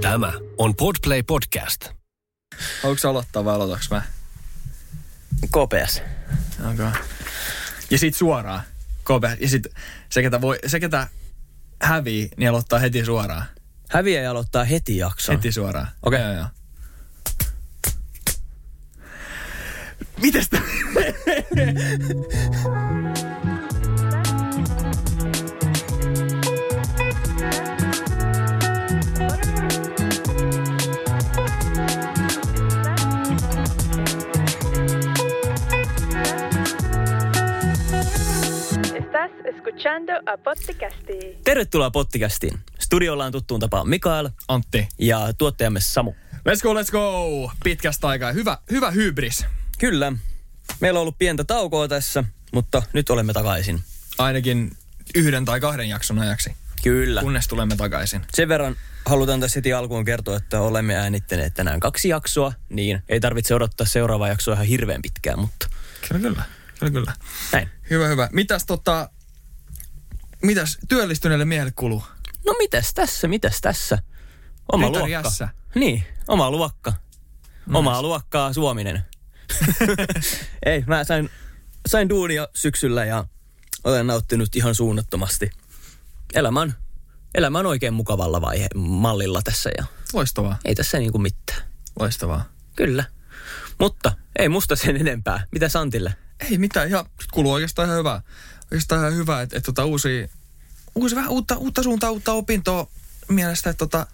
Tämä on Podplay Podcast. Haluatko aloittaa vai aloitaks mä? Kopeas. Okay. Ja sit suoraan. Kope. Ja sit se, ketä, voi, se, ketä hävii, niin aloittaa heti suoraan. Häviäjä aloittaa heti jakson. Heti suoraan. Okei. Joo, joo. Mites tää? escuchando a Potticasti. Tervetuloa Pottikästiin. Studiolla on tuttuun tapaan Mikael Antti. ja tuottajamme Samu. Let's go, let's go. Pitkästä aikaa. Hyvä, hyvä hybris. Kyllä, meillä on ollut pientä taukoa tässä, mutta nyt olemme takaisin. Ainakin yhden tai kahden jakson ajaksi. Kyllä. Kunnes tulemme takaisin. Sen verran halutaan tässä heti alkuun kertoa, että olemme äänittäneet tänään kaksi jaksoa, niin ei tarvitse odottaa seuraavaa jaksoa ihan hirveän pitkään, mutta Kyllä, kyllä. Kyllä, kyllä. näin. Hyvä, hyvä. Mitäs tota... Mitäs työllistyneelle miehelle kuluu? No mitäs tässä, mitäs tässä? Oma Ritari luokka. Ässä. Niin, oma luokka. Omaa luokkaa Suominen. Ei, mä sain, sain duunia syksyllä ja olen nauttinut ihan suunnattomasti. Elämä on, elämä on oikein mukavalla vaihe, mallilla tässä ja Loistavaa. ei tässä niinku mitään. Loistavaa. Kyllä. Mutta ei musta sen enempää. Mitä Santille? Ei mitään, ihan sit kuuluu oikeastaan ihan hyvä. Oikeastaan ihan hyvä, että, että tota uusi, uusi vähän uutta, uutta suuntaa, uutta opintoa mielestä, että tota,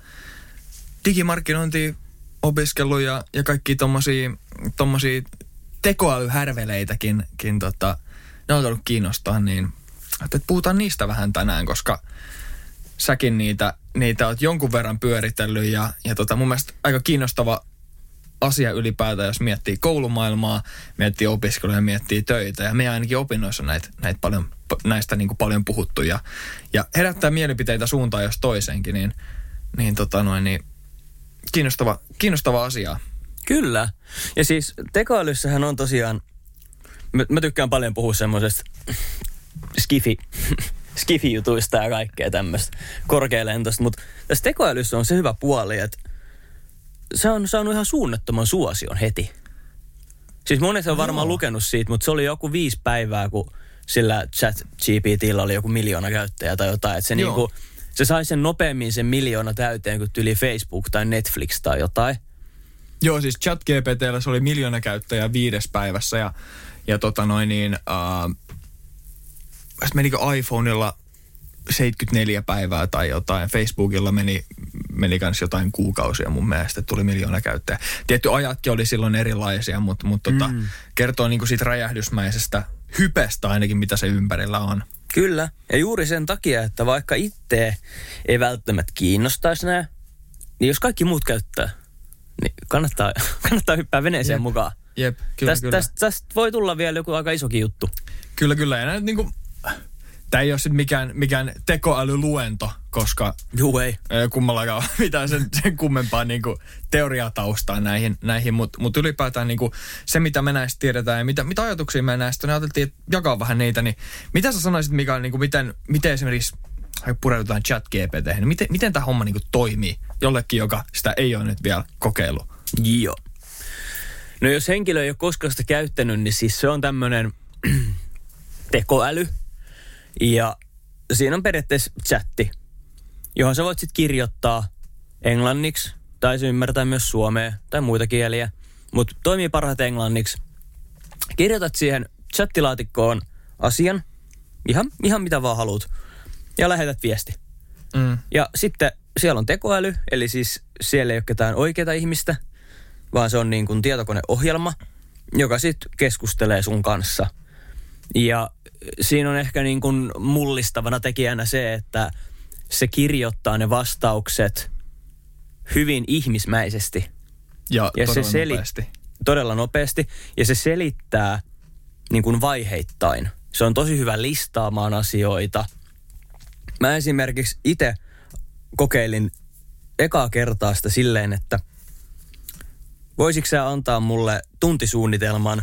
digimarkkinointi opiskellut ja, ja kaikki tommosia, tommosia tekoälyhärveleitäkin kin, tota, ne on alkanut kiinnostaa, niin että puhutaan niistä vähän tänään, koska säkin niitä, niitä oot jonkun verran pyöritellyt ja, ja tota, mun mielestä aika kiinnostava asia ylipäätään, jos miettii koulumaailmaa, miettii opiskelua ja miettii töitä. Ja me ainakin opinnoissa näitä, näitä paljon, näistä niin kuin paljon puhuttu ja, ja herättää mielipiteitä suuntaan jos toiseenkin, niin, niin, tota noin, niin kiinnostava, kiinnostava asia. Kyllä. Ja siis tekoälyssähän on tosiaan, mä, mä tykkään paljon puhua semmoisesta skifi, skifi-jutuista ja kaikkea tämmöistä korkealentoista, mutta tässä tekoälyssä on se hyvä puoli, että se on saanut ihan suunnattoman suosion heti. Siis monet on varmaan lukenut siitä, mutta se oli joku viisi päivää, kun sillä chat GPTllä oli joku miljoona käyttäjää tai jotain. Että se, Joo. niinku, se sai sen nopeammin sen miljoona täyteen kuin tyli Facebook tai Netflix tai jotain. Joo, siis ChatGPTllä se oli miljoona käyttäjää viides päivässä ja, ja tota noin niin, äh, menikö iPhoneilla 74 päivää tai jotain. Facebookilla meni, meni kans jotain kuukausia mun mielestä, tuli miljoona käyttäjää. Tietty ajatkin oli silloin erilaisia, mutta, mutta tota, Mm. kertoo niinku siitä räjähdysmäisestä hypestä ainakin, mitä se ympärillä on. Kyllä, ja juuri sen takia, että vaikka itse ei välttämättä kiinnostaisi nämä, niin jos kaikki muut käyttää, niin kannattaa, kannattaa hyppää veneeseen Jep. mukaan. Jep, kyllä, tästä, kyllä. tästä, tästä voi tulla vielä joku aika isokin juttu. Kyllä, kyllä. Ja näin, niinku, tämä ei ole sitten mikään, mikään tekoälyluento, koska Juu ei. kummallakaan ole mitään sen, sen kummempaa niin kuin teoriataustaa näihin, näihin mutta mut ylipäätään niin kuin se, mitä me näistä tiedetään ja mitä, mitä ajatuksia me näistä, niin ajateltiin, että jakaa vähän niitä, niin mitä sä sanoisit, Mikael, niin kuin miten, miten esimerkiksi pureudutaan chat GPT, niin miten, miten tämä homma niin kuin toimii jollekin, joka sitä ei ole nyt vielä kokeillut? Joo. No jos henkilö ei ole koskaan sitä käyttänyt, niin siis se on tämmöinen tekoäly. Ja siinä on periaatteessa chatti, johon sä voit sitten kirjoittaa englanniksi, tai se ymmärtää myös suomea tai muita kieliä, mutta toimii parhaiten englanniksi. Kirjoitat siihen chattilaatikkoon asian, ihan, ihan mitä vaan haluat, ja lähetät viesti. Mm. Ja sitten siellä on tekoäly, eli siis siellä ei ole ketään oikeaa ihmistä, vaan se on niin kuin tietokoneohjelma, joka sitten keskustelee sun kanssa. Ja siinä on ehkä niin kuin mullistavana tekijänä se, että se kirjoittaa ne vastaukset hyvin ihmismäisesti, Ja, Ja se todella seli- nopeasti. todella nopeasti, ja se selittää niin kuin vaiheittain. Se on tosi hyvä listaamaan asioita. Mä esimerkiksi itse kokeilin ekaa kertaa sitä silleen, että voisitko sä antaa mulle tuntisuunnitelman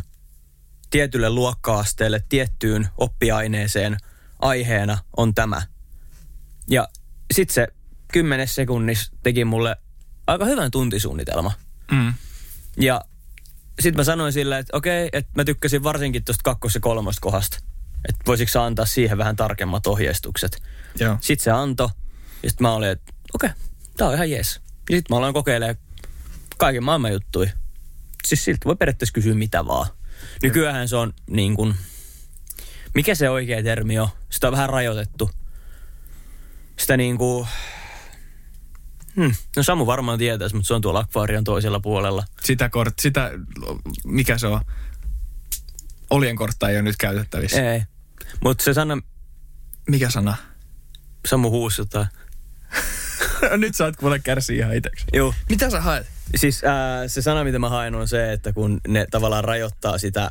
tietylle luokka-asteelle, tiettyyn oppiaineeseen, aiheena on tämä. Ja sitten se kymmenes sekunnissa teki mulle aika hyvän tuntisuunnitelma. Mm. Ja sitten mä sanoin sille, että okei, että mä tykkäsin varsinkin tuosta kakkos- ja kolmosta kohdasta. Että voisiko sä antaa siihen vähän tarkemmat ohjeistukset. Joo. Sitten se antoi. Ja sitten mä olin, että okei, tää on ihan jees. Ja sitten mä aloin kokeilemaan kaiken maailman juttui. Siis siltä voi periaatteessa kysyä mitä vaan. Nykyään se on niin kuin, mikä se oikea termi on? Sitä on vähän rajoitettu. Sitä niin kuin, hmm, no Samu varmaan tietäisi, mutta se on tuolla akvaarion toisella puolella. Sitä, kort, sitä, mikä se on? Oljenkortta ei ole nyt käytettävissä. Ei. Mutta se sana, Mikä sana? Samu huussuttaa. nyt saat kuule kärsiä ihan itseksi. Joo. Mitä sä haet? Siis ää, se sana, mitä mä haen, on se, että kun ne tavallaan rajoittaa sitä,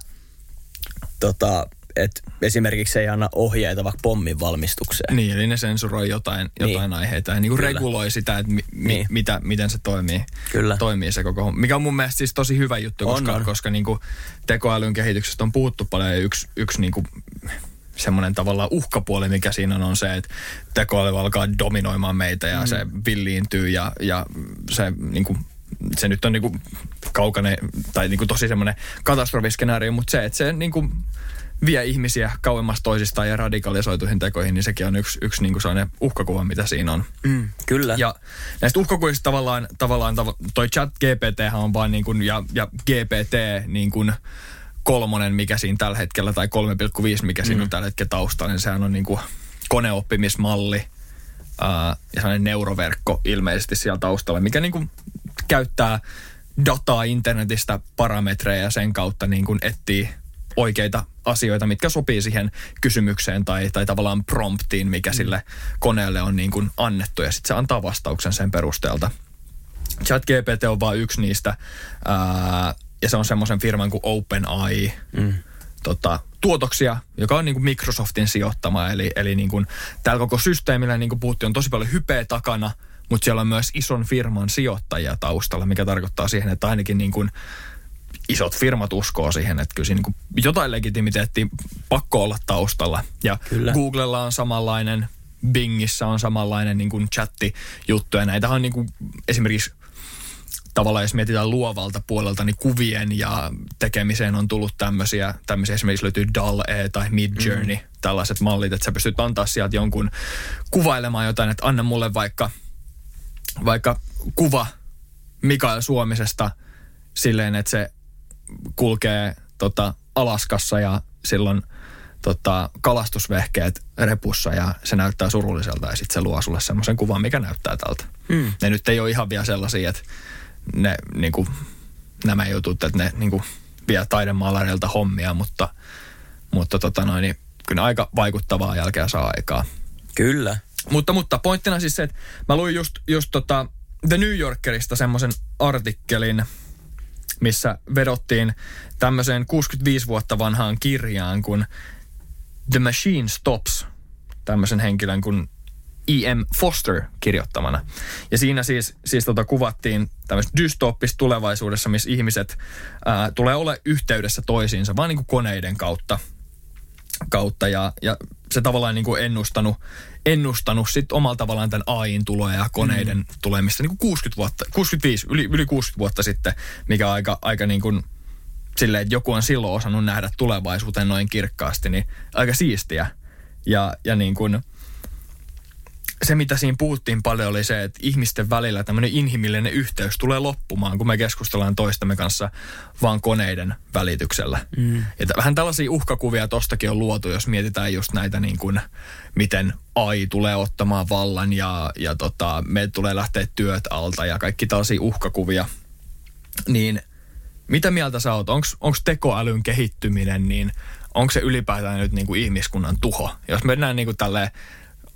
tota, että esimerkiksi ei anna ohjeita vaikka pommin valmistukseen. Niin, eli ne sensuroi jotain, jotain Niin. aiheita ja niin Kyllä. reguloi sitä, että mi, mi, Niin. mitä, miten se toimii. Kyllä. toimii se koko homma. Mikä on mun mielestä siis tosi hyvä juttu, On, koska, on. koska niin kuin tekoälyn kehityksestä on puhuttu paljon ja yksi, yksi niin kuin semmoinen tavallaan uhkapuoli, mikä siinä on, on se, että tekoäly alkaa dominoimaan meitä ja mm. se villiintyy ja, ja se niin kuin, se nyt on niin kuin kaukainen tai niin kuin tosi semmoinen katastrofiskenaario, mutta se, että se niin kuin vie ihmisiä kauemmas toisistaan ja radikalisoituihin tekoihin, niin sekin on yksi, yksi niin kuin sellainen uhkakuva, mitä siinä on. Mm, kyllä. Ja näistä uhkakuvista tavallaan, tavallaan toi chat GPT on vaan niin kuin, ja, ja GPT niin kuin kolmonen, mikä siinä tällä hetkellä, tai 3,5, mikä siinä on tällä hetkellä taustalla, niin sehän on niin kuin koneoppimismalli ää, ja sellainen neuroverkko ilmeisesti siellä taustalla, mikä niin kuin käyttää dataa internetistä parametreja ja sen kautta niin kuin etsii oikeita asioita, mitkä sopii siihen kysymykseen tai, tai tavallaan promptiin, mikä sille koneelle on niin kuin annettu ja sitten se antaa vastauksen sen perusteelta. ChatGPT on vain yksi niistä ää, ja se on semmoisen firman kuin OpenAI Mm. tota, tuotoksia, joka on niin kuin Microsoftin sijoittama. Eli, eli niin kuin, tällä koko systeemillä, niin kuin puhuttiin, on tosi paljon hypeä takana, mutta siellä on myös ison firman sijoittajia taustalla, mikä tarkoittaa siihen, että ainakin niin kuin isot firmat uskoo siihen, että kyllä siinä niin kuin jotain legitimiteettiä pakko olla taustalla. Ja Kyllä. Googlella on samanlainen, Bingissä on samanlainen niin kuin chatti-juttu, ja näitä on niin kuin esimerkiksi tavallaan jos mietitään luovalta puolelta, niin kuvien ja tekemiseen on tullut tämmöisiä, tämmöisiä esimerkiksi löytyy DAL-E tai Mid Journey, mm. tällaiset mallit, että sä pystyt antaa sieltä jonkun kuvailemaan jotain, että anna mulle vaikka, vaikka kuva Mikael Suomisesta silleen, että se kulkee tota, Alaskassa ja silloin tota, kalastusvehkeet repussa ja se näyttää surulliselta ja sitten se luo sulle semmoisen kuvan, mikä näyttää tältä. Mm. Ne nyt ei ole ihan vielä sellaisia, että ne, niin kuin, nämä jutut, että ne niin kuin, vie taidemaalareilta hommia, mutta, mutta tota noin, niin kyllä aika vaikuttavaa jälkeä saa aikaa. Kyllä. Mutta, mutta pointtina siis se, että mä luin just, just tota The New Yorkerista semmoisen artikkelin, missä vedottiin tämmöiseen 65 vuotta vanhaan kirjaan kuin The Machine Stops, tämmöisen henkilön kuin E.M. Foster kirjoittamana. Ja siinä siis, siis tota kuvattiin tämmöistä dystooppista tulevaisuudessa, missä ihmiset ää, tulee ole yhteydessä toisiinsa, vaan niin kuin koneiden kautta kautta ja, ja se tavallaan niin kuin ennustanut, ennustanut sit omalla tavallaan tämän AIin tuloa ja koneiden mm. tulemista niin kuin 60 vuotta, 65, yli, yli 60 vuotta sitten, mikä on aika, aika niin kuin silleen, että joku on silloin osannut nähdä tulevaisuuteen noin kirkkaasti, niin aika siistiä. Ja, ja niin kuin, se, mitä siinä puhuttiin paljon, oli se, että ihmisten välillä tämmöinen inhimillinen yhteys tulee loppumaan, kun me keskustellaan toistemme kanssa vaan koneiden välityksellä. Mm. Että vähän tällaisia uhkakuvia tostakin on luotu, jos mietitään just näitä niin kuin, miten AI tulee ottamaan vallan ja, ja tota, meiltä tulee lähteä työt alta ja kaikki tällaisia uhkakuvia. Niin mitä mieltä sä oot? Onko tekoälyn kehittyminen, niin onko se ylipäätään nyt niin kuin ihmiskunnan tuho? Jos mennään niin kuin tälleen,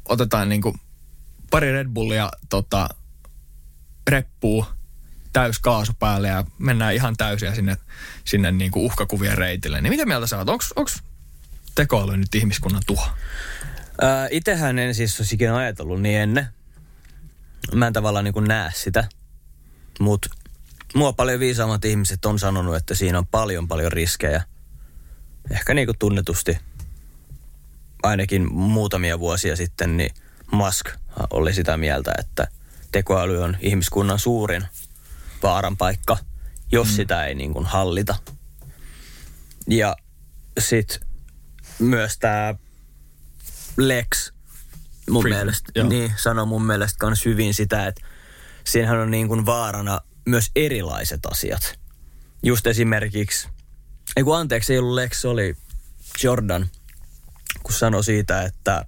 otetaan niin kuin pari Red Bullia tota, reppuu täys kaasu päälle ja mennään ihan täysiä sinne, sinne niin kuin uhkakuvien reitille. Niin mitä mieltä sä oot? Onko tekoäly nyt ihmiskunnan tuho? Ää, itehän en siis olisi ikinä ajatellut niin ennen. Mä en tavallaan niin kuin näe sitä. Mutta mua paljon viisaammat ihmiset on sanonut, että siinä on paljon paljon riskejä. Ehkä niin kuin tunnetusti ainakin muutamia vuosia sitten, niin Musk oli sitä mieltä, että tekoäly on ihmiskunnan suurin vaaran paikka, jos mm. sitä ei niin kuin hallita. Ja sitten myös tämä Lex mun Friedman, mielestä, joo. niin, sanoo mun mielestä kans hyvin sitä, että siinähän on niin kuin vaarana myös erilaiset asiat. Just esimerkiksi, ei kun anteeksi, ei ollut Lex, oli Jordan, kun sanoi siitä, että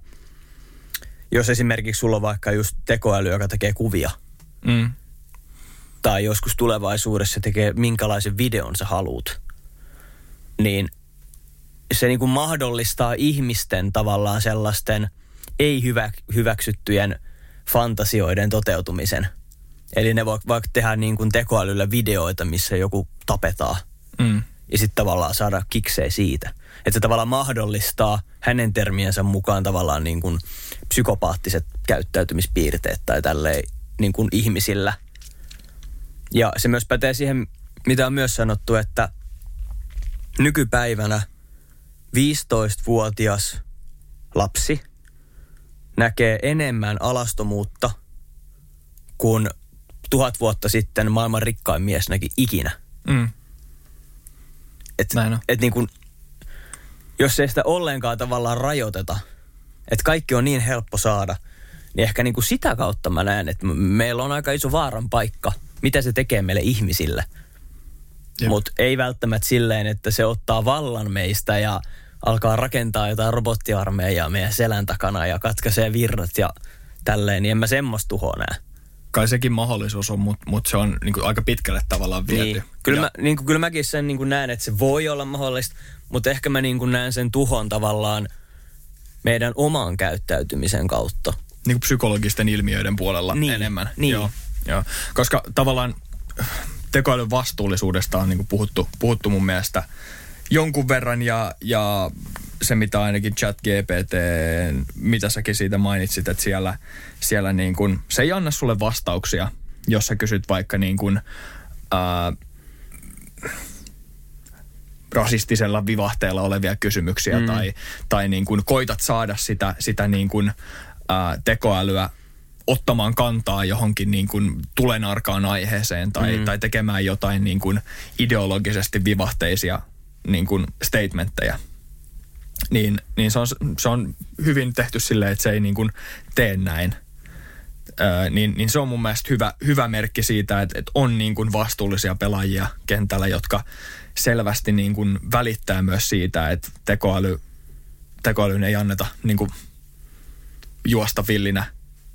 jos esimerkiksi sulla on vaikka just tekoäly, joka tekee kuvia, Mm. tai joskus tulevaisuudessa tekee minkälaisen videon sä haluut, niin se niin kuin mahdollistaa ihmisten tavallaan sellaisten ei-hyväksyttyjen fantasioiden toteutumisen. Eli ne voi vaikka tehdä niin kuin tekoälyllä videoita, missä joku tapetaan Mm. ja sitten tavallaan saada kiksejä siitä. Että se tavallaan mahdollistaa hänen termiensä mukaan tavallaan niin kuin psykopaattiset käyttäytymispiirteet tai tälleen niin kuin ihmisillä. Ja se myös pätee siihen, mitä on myös sanottu, että nykypäivänä 15-vuotias lapsi näkee enemmän alastomuutta kuin tuhat vuotta sitten maailman rikkain mies näki ikinä. Mm. Et, Näin on. et niin kun, jos ei sitä ollenkaan tavallaan rajoiteta, että kaikki on niin helppo saada, niin ehkä niin kuin sitä kautta mä näen, että meillä on aika iso vaaran paikka, mitä se tekee meille ihmisille. Mutta ei välttämättä silleen, että se ottaa vallan meistä ja alkaa rakentaa jotain robottiarmeijaa meidän selän takana ja katkaisee virrat ja tälleen, niin en mä semmoista tuhoa näe. Kai sekin mahdollisuus on, mutta mut se on niinku aika pitkälle tavallaan viety. Niin. Kyllä, Ja- mä, niin kuin, kyllä mäkin sen niin kuin näen, että se voi olla mahdollista, mutta ehkä mä niin kuin näen sen tuhon tavallaan meidän oman käyttäytymisen kautta. niin kuin psykologisten ilmiöiden puolella Niin, enemmän. niin. Joo, joo. Koska tavallaan tekoälyn vastuullisuudesta on niin kuin puhuttu, puhuttu mun mielestä jonkun verran ja, ja se mitä ainakin chat GPT, mitä säkin siitä mainitsit, että siellä, siellä niin kuin, se ei anna sulle vastauksia, jos sä kysyt vaikka niin kuin, ää, rasistisella vivahteella olevia kysymyksiä mm. tai, tai niin kuin koitat saada sitä, sitä niin kuin, ää, tekoälyä ottamaan kantaa johonkin niin kuin tulenarkaan aiheeseen tai, mm. tai tekemään jotain niin kuin ideologisesti vivahteisia niin kuin statementteja. Niin, niin se, on, se on hyvin tehty silleen, että se ei niin kuin tee näin. Öö, niin, niin se on mun mielestä hyvä, hyvä merkki siitä, että, että on niin kuin vastuullisia pelaajia kentällä, jotka selvästi niin kuin välittää myös siitä, että tekoäly, tekoälyn ei anneta niin kuin juosta villinä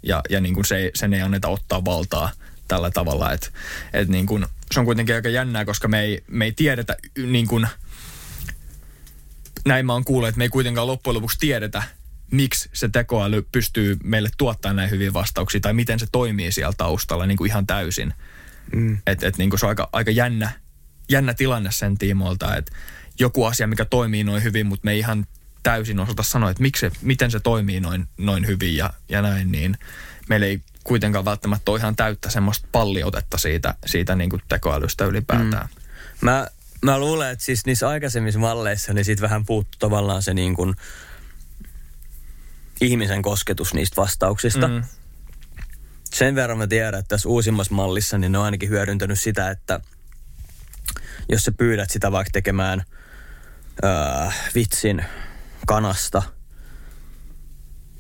ja, ja niin kuin se sen ei anneta ottaa valtaa tällä tavalla. Että, että niin kuin, se on kuitenkin aika jännää, koska me ei, me ei tiedetä niin kuin, näin mä oon kuullut, että me ei kuitenkaan loppujen lopuksi tiedetä, miksi se tekoäly pystyy meille tuottamaan näin hyviä vastauksia tai miten se toimii siellä taustalla niin kuin ihan täysin. Mm. Että et, niin kuin se on aika, aika jännä, jännä tilanne sen tiimoilta, että joku asia, mikä toimii noin hyvin, mutta me ei ihan täysin osata sanoa, että miksi miten se toimii noin, noin hyvin ja, ja näin, niin meillä ei kuitenkaan välttämättä ole ihan täyttä semmoista palliotetta siitä, siitä niin kuin tekoälystä ylipäätään. Mm. Mä, mä luulen, että siis niissä aikaisemmissa malleissa niin siitä vähän puuttu tavallaan se niin kuin ihmisen kosketus niistä vastauksista. Mm. Sen verran mä tiedän, että tässä uusimmassa mallissa niin ne on ainakin hyödyntänyt sitä, että jos sä pyydät sitä vaikka tekemään öö, vitsin kanasta,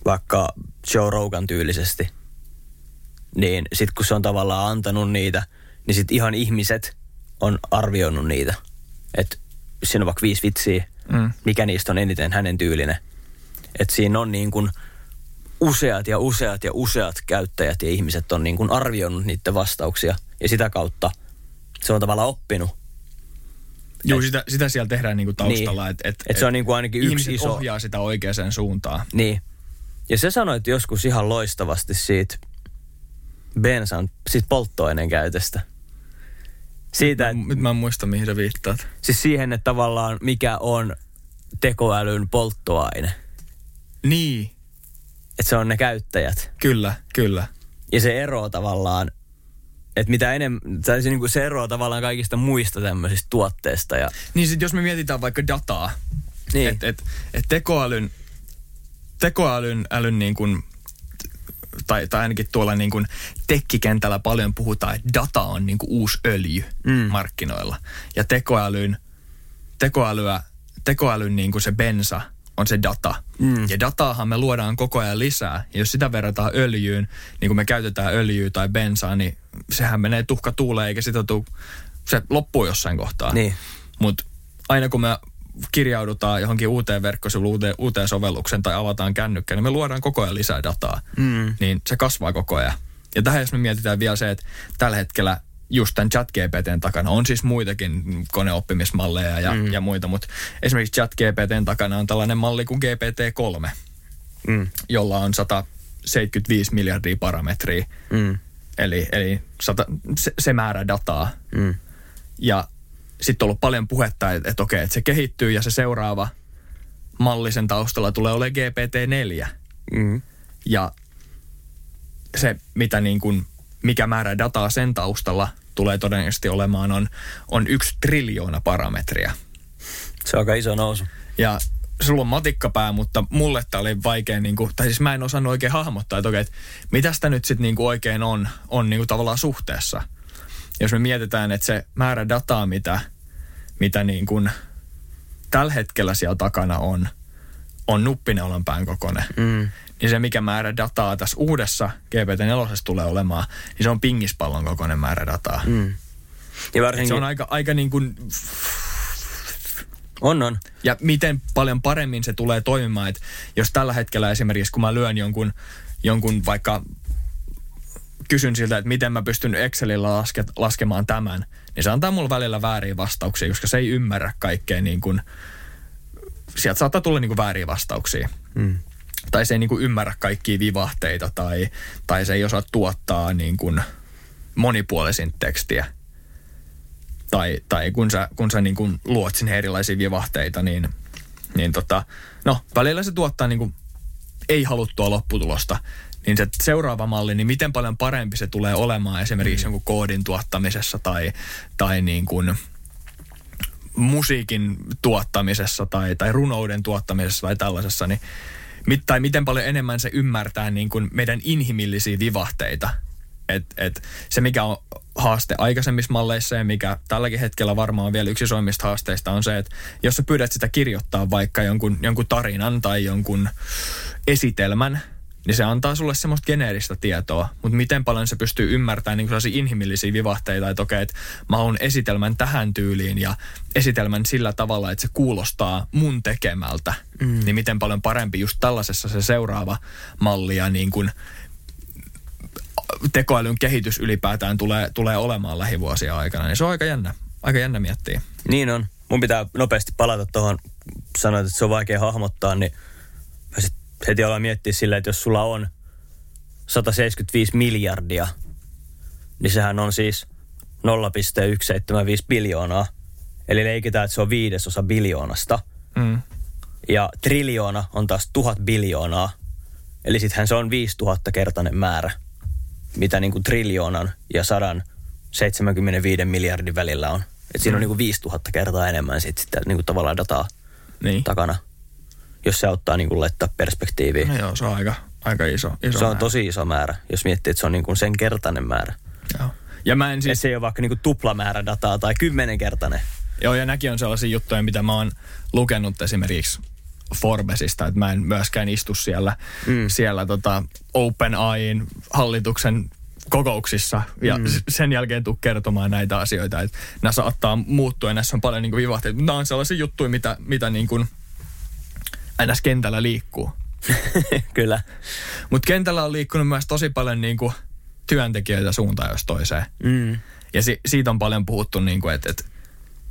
vaikka Joe Rogan tyylisesti, niin sit kun se on tavallaan antanut niitä, niin sit ihan ihmiset on arvioinut niitä. Että siinä on vaikka viisi vitsiä, mm. mikä niistä on eniten hänen tyylinen. Että siinä on niin kuin useat ja useat ja useat käyttäjät ja ihmiset on niin kuin arvioinut niiden vastauksia. Ja sitä kautta se on tavallaan oppinut. Joo, sitä, sitä siellä tehdään niinku taustalla. Niin. Että et, Et se on niinku ainakin yksi iso- ohjaa sitä oikeaan suuntaan. Niin. Ja se sanoit joskus ihan loistavasti siitä bensan, siitä polttoaineen käytöstä. Siitä, että Nyt mä en muista, mihin sä viittaat. siis siihen, että tavallaan mikä on tekoälyn polttoaine. Niin, Että se on ne käyttäjät. kyllä, kyllä. Ja se ero tavallaan, että mitä enemmän, tai se, niin kuin se ero tavallaan kaikista muista tämmöisistä tuotteista. Ja, Niin sit jos me mietitään vaikka dataa, Niin. että et, et tekoälyn, tekoälyn älyn niin kuin tai, tai ainakin tuolla niin kuin tekkikentällä paljon puhutaan, että data on niin kuin uusi öljy mm. markkinoilla. Ja tekoälyn, tekoälyä, tekoälyn niin kuin se bensa on se data. Mm. Ja dataahan me luodaan koko ajan lisää. Ja jos sitä verrataan öljyyn, niin kun me käytetään öljyä tai bensaa, niin sehän menee tuhka tuuleen eikä sitä tuu, se loppuu jossain kohtaa. Niin. Mutta aina kun me kirjaudutaan johonkin uuteen verkkosivuun, uuteen, uuteen sovellukseen tai avataan kännykkä, niin me luodaan koko ajan lisää dataa. Mm. Niin se kasvaa koko ajan. Ja tähän jos me mietitään vielä se, että tällä hetkellä just tämän chat-GPTn takana on siis muitakin koneoppimismalleja ja, mm. ja muita, mutta esimerkiksi chat-GPTn takana on tällainen malli kuin GPT-3, mm. jolla on 175 miljardia parametria. Mm. Eli, eli sata, se, se määrä dataa. Mm. Ja sitten on ollut paljon puhetta, että, että okei, että se kehittyy ja se seuraava mallisen taustalla tulee olemaan GPT-4. Mm. Ja se, mitä niin kuin, mikä määrä dataa sen taustalla tulee todennäköisesti olemaan, on, on yksi triljoona parametria. Se on aika iso nousu. Ja sulla on matikkapää, mutta mulle tämä oli vaikea, niin kuin, tai siis mä en osannut oikein hahmottaa, että okei, että mitä sitä nyt sitten niin oikein on, on niin kuin tavallaan suhteessa. Jos me mietitään, että se määrä dataa, mitä, mitä niin kuin tällä hetkellä siellä takana on, on nuppineulan pään kokoinen, mm. Niin se mikä määrä dataa tässä uudessa GPT-4 tulee olemaan, niin se on pingispallon kokoinen määrä dataa. Mm. Ja varsinkin... Se on aika, aika niin kuin on, on. Ja miten paljon paremmin se tulee toimimaan, että jos tällä hetkellä esimerkiksi, kun mä lyön jonkun, jonkun vaikka kysyn siltä, että miten mä pystyn Excelillä laske, laskemaan tämän, niin se antaa mulle välillä vääriä vastauksia, koska se ei ymmärrä kaikkea niin kuin, sieltä saattaa tulla niin kuin vääriä vastauksia. Mm. Tai se ei niin kuin ymmärrä kaikkia vivahteita tai, tai se ei osaa tuottaa niin kuin monipuolisin tekstiä tai, tai kun sä, kun sä niin kuin luot sinne erilaisia vivahteita, niin, niin tota, no välillä se tuottaa niin kuin ei haluttua lopputulosta. Niin se seuraava malli, niin miten paljon parempi se tulee olemaan esimerkiksi mm. jonkun koodin tuottamisessa tai, tai niin kuin musiikin tuottamisessa tai, tai runouden tuottamisessa tai tällaisessa, niin mit, tai miten paljon enemmän se ymmärtää niin kuin meidän inhimillisiä vivahteita. Et, et se, mikä on haaste aikaisemmissa malleissa ja mikä tälläkin hetkellä varmaan on vielä yksi isoimmista haasteista on se, että jos sä pyydät sitä kirjoittaa vaikka jonkun, jonkun tarinan tai jonkun esitelmän, niin se antaa sulle semmoista geneeristä tietoa, mutta miten paljon se pystyy ymmärtämään niin sellaisia inhimillisiä vivahteita, että okei, että mä haluan esitelmän tähän tyyliin ja esitelmän sillä tavalla, että se kuulostaa mun tekemältä, mm. niin miten paljon parempi just tällaisessa se seuraava malli ja niin kuin tekoälyn kehitys ylipäätään tulee, tulee olemaan lähivuosia aikana, niin se on aika jännä, aika jännä miettiä. Niin on. Mun pitää nopeasti palata tuohon, sanoit, että se on vaikea hahmottaa, niin heti aloin miettiä silleen, että jos sulla on 175 miljardia, niin sehän on siis 0,175 biljoonaa. Eli leikitään, että se on viidesosa biljoonasta. Mm. Ja triljoona on taas tuhat biljoonaa. Eli sittenhän se on 5000 kertainen määrä mitä niin kuin triljoonan ja sadan 75 miljardin välillä on. Et siinä mm. on niin kuin 5000 kertaa enemmän sit sitä niin kuin tavallaan dataa niin. takana, jos se auttaa niin kuin laittaa perspektiiviin. No joo, se on aika, aika iso, iso Se on määrä. tosi iso määrä, jos miettii, että se on niin kuin sen kertainen määrä. Joo. Ja mä en siis... Et se ei ole vaikka niin kuin tuplamäärä dataa tai kymmenenkertainen. Joo, ja näkin on sellaisia juttuja, mitä mä oon lukenut esimerkiksi Forbesista, että mä en myöskään istu siellä, mm. siellä tota OpenAIin hallituksen kokouksissa ja mm. sen jälkeen tuu kertomaan näitä asioita, että nämä saattaa muuttua ja näissä on paljon niin vivahteita. Nämä on sellaisia juttuja, mitä, mitä niin kuin aina kentällä liikkuu. Kyllä. Mutta kentällä on liikkunut myös tosi paljon niin kuin työntekijöitä suuntaan jos toiseen. Mm. Ja si- siitä on paljon puhuttu, niin kuin, että, että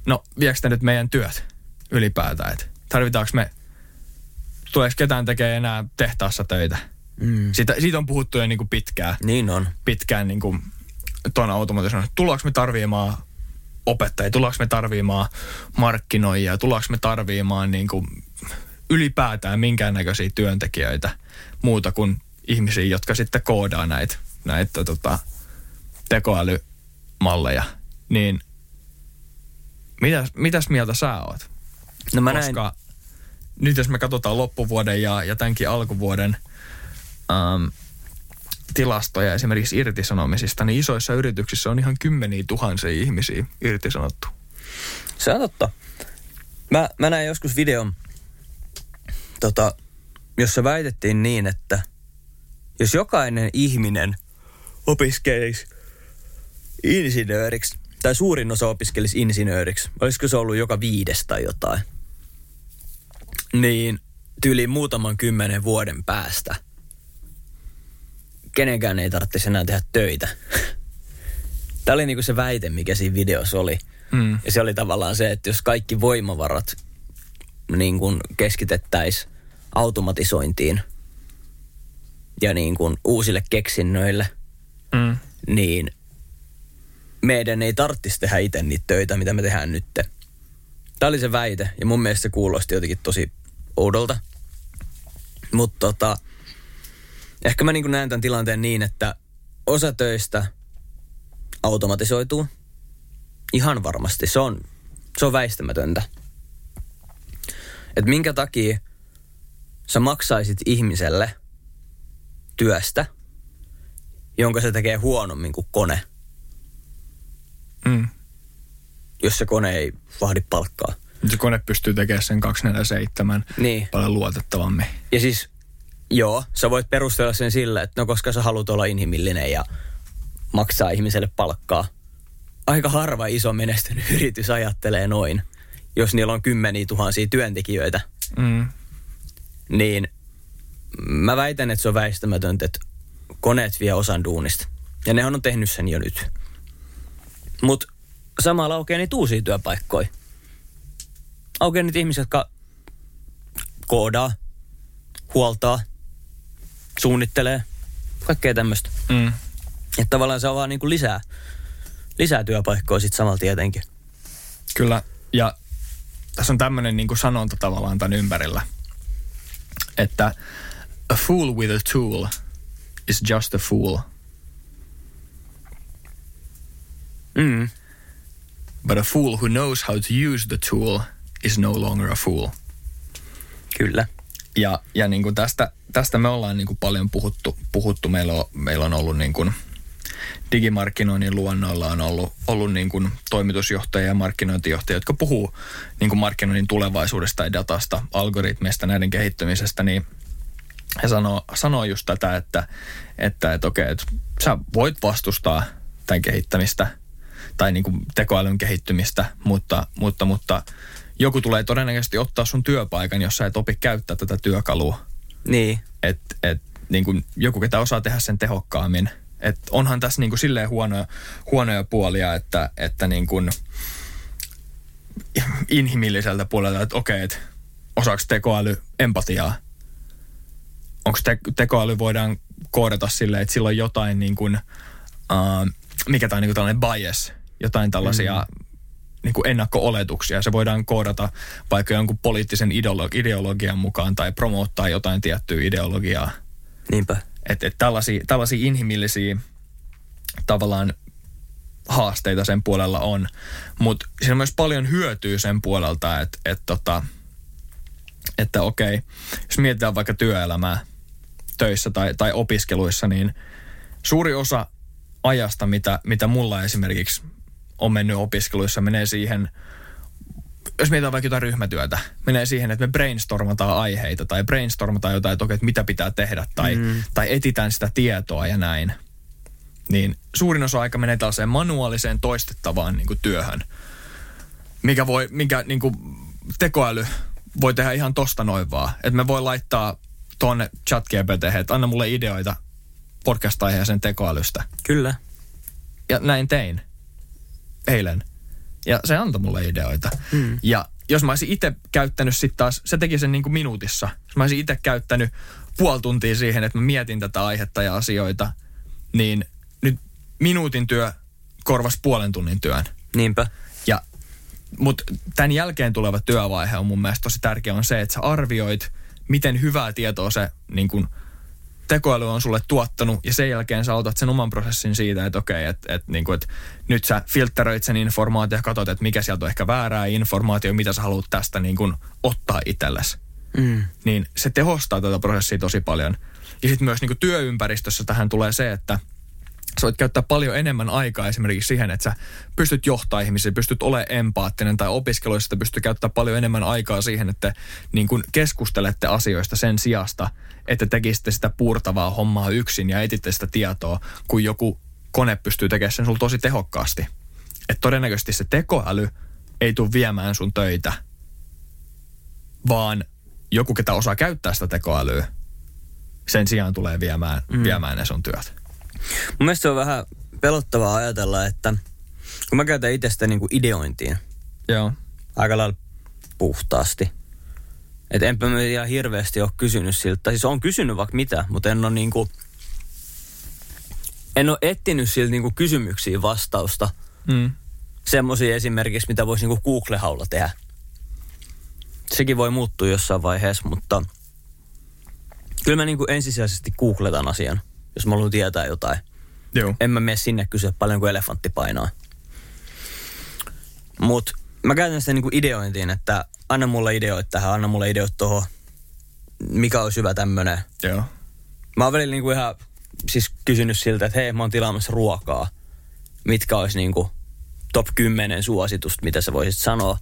no viekö nyt meidän työt ylipäätään, että tarvitaanko me tuleeko ketään tekee enää tehtaassa töitä. Mm. Siitä, siitä on puhuttu jo niin kuin pitkään. Niin on. Pitkään niin kuin tuon automatisoinnin. Tullaanko me tarviimaan opettajia, tullaanko me tarviimaan markkinoijia, tullaanko me tarviimaan niin kuin ylipäätään minkäännäköisiä työntekijöitä muuta kuin ihmisiä, jotka sitten koodaa näitä, näitä tota, tekoälymalleja. Niin mitäs, mitäs mieltä sä oot? No mä Koska näin nyt jos me katsotaan loppuvuoden ja, ja tämänkin alkuvuoden, ähm, tilastoja esimerkiksi irtisanomisista, niin isoissa yrityksissä on ihan kymmeniä tuhansia ihmisiä irtisanottu. Se on totta. Mä, mä näin joskus videon, tota, jossa väitettiin niin, että jos jokainen ihminen opiskelisi insinööriksi, tai suurin osa opiskelisi insinööriksi, olisiko se ollut joka viides tai jotain, niin tyyliin muutaman kymmenen vuoden päästä kenenkään ei tarvitsisi enää tehdä töitä. Tämä oli niinku se väite, mikä siinä videossa oli. Mm. Ja se oli tavallaan se, että jos kaikki voimavarat niin keskitettäisiin automatisointiin ja niin kuin uusille keksinnöille, Mm. niin meidän ei tarvitsisi tehdä itse niitä töitä, mitä me tehdään nyt. Tämä oli se väite ja mun mielestä se kuulosti jotenkin tosi oudolta. Mutta tota, ehkä mä niin kuin näen tämän tilanteen niin, että osa töistä automatisoituu. Ihan varmasti. Se on, se on väistämätöntä. Et minkä takia sä maksaisit ihmiselle työstä, jonka se tekee huonommin kuin kone, Mm. jos se kone ei vahdi palkkaa. Se kone pystyy tekemään sen 247 Niin. paljon luotettavammin. Ja siis, joo, sä voit perustella sen sillä, että no koska sä haluat olla inhimillinen ja maksaa ihmiselle palkkaa. Aika harva iso menestynyt yritys ajattelee noin, jos niillä on kymmeniä tuhansia työntekijöitä. Mm. Niin mä väitän, että se on väistämätöntä, että koneet vie osan duunista. Ja nehän on tehnyt sen jo nyt. Mutta samalla aukeaa niitä uusia työpaikkoja. Aukeaa niitä ihmisiä, jotka koodaa, huoltaa, suunnittelee, kaikkea tämmöistä. Mm. Että tavallaan se on vaan niinku lisää, lisää työpaikkoja sitten samalla tietenkin. Kyllä. Ja tässä on tämmöinen niin sanonta tavallaan tämän ympärillä, että a fool with a tool is just a fool, Mm. but a fool who knows how to use the tool is no longer a fool. Kyllä. Ja, ja niin kuin tästä, tästä me ollaan niin kuin paljon puhuttu. puhuttu. Meillä, on, meillä on ollut niin kuin digimarkkinoinnin luonnoilla on ollut, ollut niin kuin toimitusjohtajia ja markkinointijohtajia, jotka puhuu niin kuin markkinoinnin tulevaisuudesta ja datasta, algoritmeista, näiden kehittymisestä, niin he sanoo, sanoo just tätä, että, että, että okei, että sä voit vastustaa tämän kehittämistä tai niin kuin tekoälyn kehittymistä, mutta, mutta, mutta joku tulee todennäköisesti ottaa sun työpaikan, jos sä et opi käyttää tätä työkalua. Niin. Että et, niin kuin joku, ketä osaa tehdä sen tehokkaammin. Et onhan tässä niin kuin silleen huonoja, huonoja puolia, että, että niin kuin inhimilliseltä puolelta, että okei, että osaako tekoäly empatiaa? Onko te, tekoäly voidaan koodata silleen, että sillä on jotain niin kuin, uh, mikä tämä on niin kuin tällainen bias, jotain tällaisia mm. niin kuin ennakko-oletuksia. Se voidaan koodata vaikka jonkun poliittisen ideolo- ideologian mukaan tai promoottaa jotain tiettyä ideologiaa. Niinpä. Että et tällaisia, tällaisia inhimillisiä tavallaan haasteita sen puolella on. Mutta siinä on myös paljon hyötyä sen puolelta, että et tota, että okei, jos mietitään vaikka työelämää töissä tai, tai opiskeluissa, niin suuri osa ajasta, mitä, mitä mulla esimerkiksi on mennyt opiskeluissa, menee siihen, jos mietitään vaikka jotain ryhmätyötä, menee siihen, että me brainstormataan aiheita tai brainstormataan jotain, että, okei, että mitä pitää tehdä tai, mm. tai etitään sitä tietoa ja näin. Niin suurin osa aika menee tällaiseen manuaaliseen toistettavaan niin kuin työhön, mikä, voi, mikä niin kuin tekoäly voi tehdä ihan tosta noin vaan. Että me voi laittaa tuonne chat GPT, että anna mulle ideoita podcast-aiheeseen tekoälystä. Kyllä. Ja näin tein eilen. Ja se antoi mulle ideoita. Mm. Ja jos mä olisin itse käyttänyt sitten taas, se teki sen niin kuin minuutissa. Jos mä olisin itse käyttänyt puoli tuntia siihen, että mä mietin tätä aihetta ja asioita, niin nyt minuutin työ korvas puolen tunnin työn. Niinpä. Ja, mutta tämän jälkeen tuleva työvaihe on mun mielestä tosi tärkeä on se, että sä arvioit, miten hyvää tietoa se niin kun, tekoäly on sulle tuottanut ja sen jälkeen sä otat sen oman prosessin siitä, että okei, että, että, niin kuin, että nyt sä filtteröit sen informaatio ja katsot, että mikä sieltä on ehkä väärää informaatio, mitä sä haluat tästä niin kuin ottaa itsellesi. Mm. Niin se tehostaa tätä prosessia tosi paljon. Ja sitten myös niin kuin työympäristössä tähän tulee se, että sä voit käyttää paljon enemmän aikaa esimerkiksi siihen, että sä pystyt johtaa ihmisiä, pystyt olemaan empaattinen tai opiskeluissa pystyt käyttämään paljon enemmän aikaa siihen, että niin kun keskustelette asioista sen sijasta, että tekisitte sitä puurtavaa hommaa yksin ja etitte sitä tietoa, kun joku kone pystyy tekemään sen sulla tosi tehokkaasti. Että todennäköisesti se tekoäly ei tule viemään sun töitä, vaan joku, ketä osaa käyttää sitä tekoälyä, sen sijaan tulee viemään, mm. viemään ne sun työt. Mun mielestä se on vähän pelottavaa ajatella, että kun mä käytän itse sitä niinku ideointiin Joo. aika lailla puhtaasti. Että enpä mä ihan hirveästi ole kysynyt siltä. Tai siis on kysynyt vaikka mitä, mutta en ole niinku, en ole etsinyt siltä niinku kysymyksiin vastausta. Mm. Semmoisia esimerkiksi, mitä voisi niinku Google-haulla tehdä. Sekin voi muuttua jossain vaiheessa, mutta kyllä mä niinku ensisijaisesti googletan asian, jos mä haluan tietää jotain. Joo. En mä mene sinne kysyä paljonko elefantti painaa. Mut mä käytän sitä niinku ideointiin, että anna mulle ideoit tähän, anna mulle ideoit tuohon. Mikä olisi hyvä tämmönen. Joo. Mä oon välillä niinku ihan siis kysynyt siltä, että hei mä oon tilaamassa ruokaa. Mitkä olisi niinku top 10 suositusta, mitä sä voisit sanoa.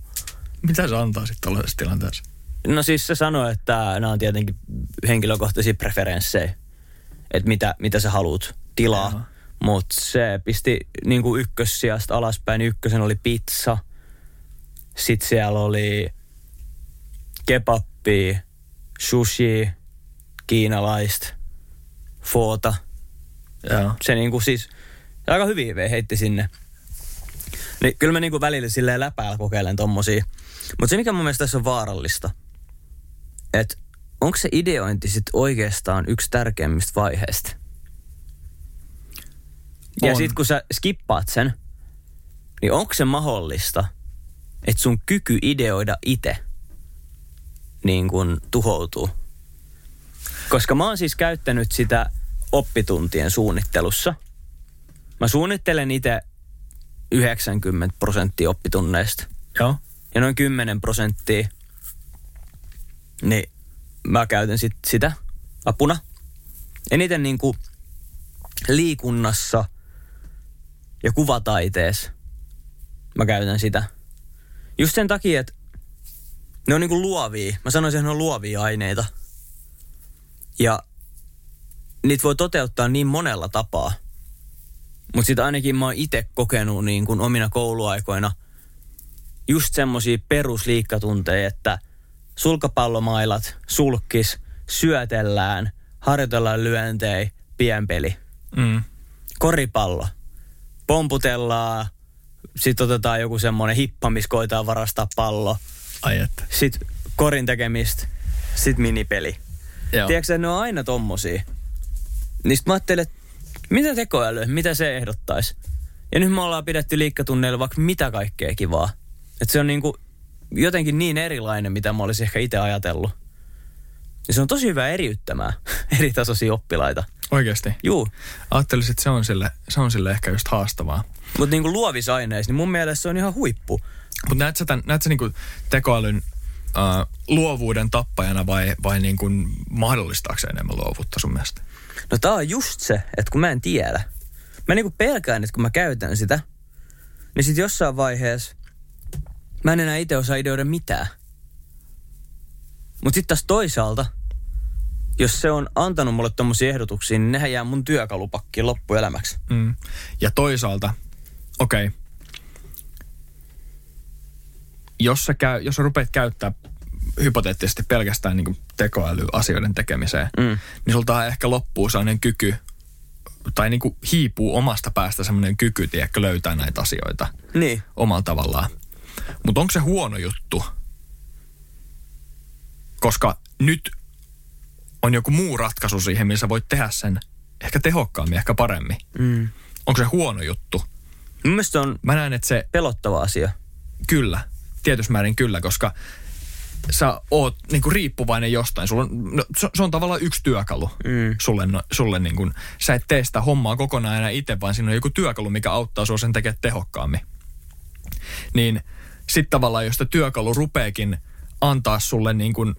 Mitä se antaa sitten tällaisessa tilanteessa? No siis se sanoi, että nämä on tietenkin henkilökohtaisia preferenssejä. Että mitä, mitä sä haluat tilaa. Joo. Mutta se pisti niin kuin ykkössijasta alaspäin. Ykkösen oli pizza. Sitten siellä oli kebappi, sushi, kiinalaista, foota. Joo. Se niin kuin siis aika hyvin vei heitti sinne. Niin kyllä mä niin kuin välillä silleen läpäällä kokeilen tommosia. Mutta se mikä mun mielestä tässä on vaarallista, että onko se ideointi sit oikeastaan yksi tärkeimmistä vaiheista? Ja On. sitten kun sä skippaat sen, niin onko se mahdollista, että sun kyky ideoida itse niin kun tuhoutuu? Koska mä oon siis käyttänyt sitä oppituntien suunnittelussa. Mä suunnittelen itse 90 prosenttia oppitunneista Joo. ja noin 10 prosenttia, niin mä käytän sit sitä apuna. Eniten niin kuin liikunnassa ja kuvataiteessa mä käytän sitä. Just sen takia, että ne on niin kuin luovia. Mä sanoisin, että ne on luovia aineita. Ja niitä voi toteuttaa niin monella tapaa. Mutta sitten ainakin mä oon itse kokenut niin kuin omina kouluaikoina just semmosia perusliikkatunteja, että sulkapallomailat, sulkkis, syötellään, harjoitellaan lyöntejä, pienpeli. Mm. Koripallo, pomputellaan, sitten otetaan joku semmoinen hippa, missä koetaan varastaa pallo. Ai että. Sitten korin tekemistä, sitten minipeli. Joo. Tiedätkö, ne on aina tommosia. Niin sit mä ajattelin, että mitä tekoäly, mitä se ehdottaisi? Ja nyt me ollaan pidetty liikkatunneilla vaikka mitä kaikkea kivaa. Että se on niinku jotenkin niin erilainen, mitä mä olisin ehkä itse ajatellut. Ja se on tosi hyvä eriyttämään eri tasoisia oppilaita. Oikeasti. Juu, Ajattelisin, että se on sille, se on sille ehkä just haastavaa. mutta niinku luovissa aineissa, niin mun mielestä se on ihan huippu. Mutta näet sä, tämän, näet sä niinku tekoälyn uh, luovuuden tappajana vai, vai niinku mahdollistaako se enemmän luovuutta sun mielestä? No tää on just se, että kun mä en tiedä. Mä niinku pelkään, että kun mä käytän sitä, niin sit jossain vaiheessa mä en enää itse osaa ideoida mitään. Mut sit taas toisaalta, jos se on antanut mulle tommosia ehdotuksia, niin nehän jää mun työkalupakkiin loppuelämäksi. Mm. Ja toisaalta, okei, okay. jos, sä käy, jos sä rupeat käyttää hypoteettisesti pelkästään niin tekoälyasioiden tekemiseen, Mm. niin sulta ehkä loppuu sellainen kyky, tai niin kuin hiipuu omasta päästä sellainen kyky, tiedätkö, löytää näitä asioita Niin. omalla tavallaan. Mutta onko se huono juttu? Koska nyt on joku muu ratkaisu siihen, missä sä voit tehdä sen ehkä tehokkaammin, ehkä paremmin. Mm. Onko se huono juttu? Mun mielestä on Mä näen, että se pelottava asia. kyllä, tietyssä määrin kyllä, koska sä oot niinku riippuvainen jostain. Sulla on, no, se, se on tavallaan yksi työkalu Mm. sulle, no, sulle niinku, sä et tee sitä hommaa kokonaan enää itse, vaan siinä on joku työkalu, mikä auttaa sua sen tekemään tehokkaammin. Niin sitten tavallaan, jos työkalu rupeekin antaa sulle niinku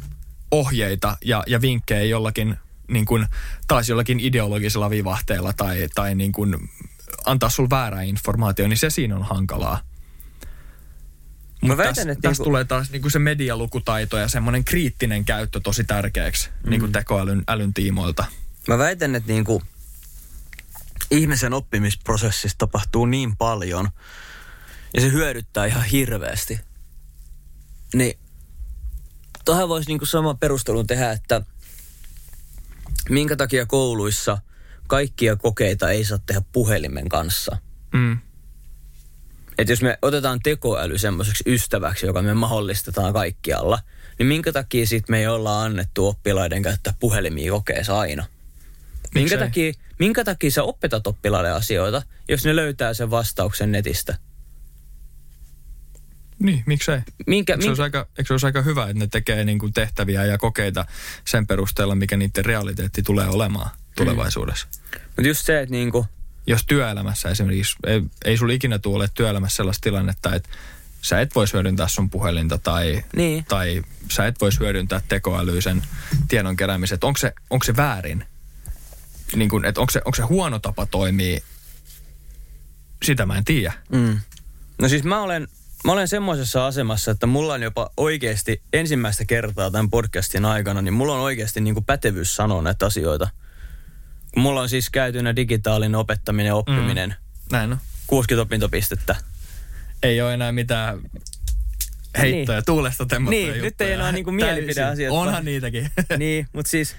ohjeita ja, ja vinkkejä jollakin niin kuin, taas jollakin ideologisella vivahteella tai, tai niin kuin, antaa sul väärää informaatiota, niin se siinä on hankalaa. Mutta tässä, tässä niinku- tulee taas niin kuin se medialukutaito ja semmoinen kriittinen käyttö tosi tärkeäksi mm. niin kuin tekoälyn älyn tiimoilta. Mä väitän, että niinku ihmisen oppimisprosessissa tapahtuu niin paljon ja se hyödyttää ihan hirveästi. Niin tuohon voisi niinku sama perustelun tehdä, että minkä takia kouluissa kaikkia kokeita ei saa tehdä puhelimen kanssa. Mm. Että jos me otetaan tekoäly semmoiseksi ystäväksi, joka me mahdollistetaan kaikkialla, niin minkä takia sitten me ei olla annettu oppilaiden käyttää puhelimia kokeessa aina? Minkä Miksei? takia, minkä takia sä opetat oppilaille asioita, jos ne löytää sen vastauksen netistä? Niin, miksei? Minkä, Eikö se, min, olisi aika, eikö se olisi aika hyvä, että ne tekee niin kuin tehtäviä ja kokeita sen perusteella, mikä niiden realiteetti tulee olemaan tulevaisuudessa? mutta just se, että niinku, Jos työelämässä esimerkiksi, ei, ei sulla ikinä tule työelämässä sellaista tilannetta, että sä et voisi hyödyntää sun puhelinta tai, Niin. tai sä et voisi hyödyntää tekoälyisen tiedon keräämisen. Onko se, onko se väärin? Niin kuin, että onko se, onko se huono tapa toimia? Sitä mä en tiedä. mm. No siis mä olen, mä olen semmoisessa asemassa, että mulla on jopa oikeasti ensimmäistä kertaa tämän podcastin aikana, niin mulla on oikeasti niinku pätevyys sanoa näitä asioita. Mulla on siis käytynä digitaalinen opettaminen ja oppiminen, mm. Näin on. 60 opintopistettä. Ei ole enää mitään heittoja, Niin. tuulesta temmottuja Niin, nyt juttuja. ei enää niinku mielipideasiat, Onhan vaan- niitäkin. niin, mutta siis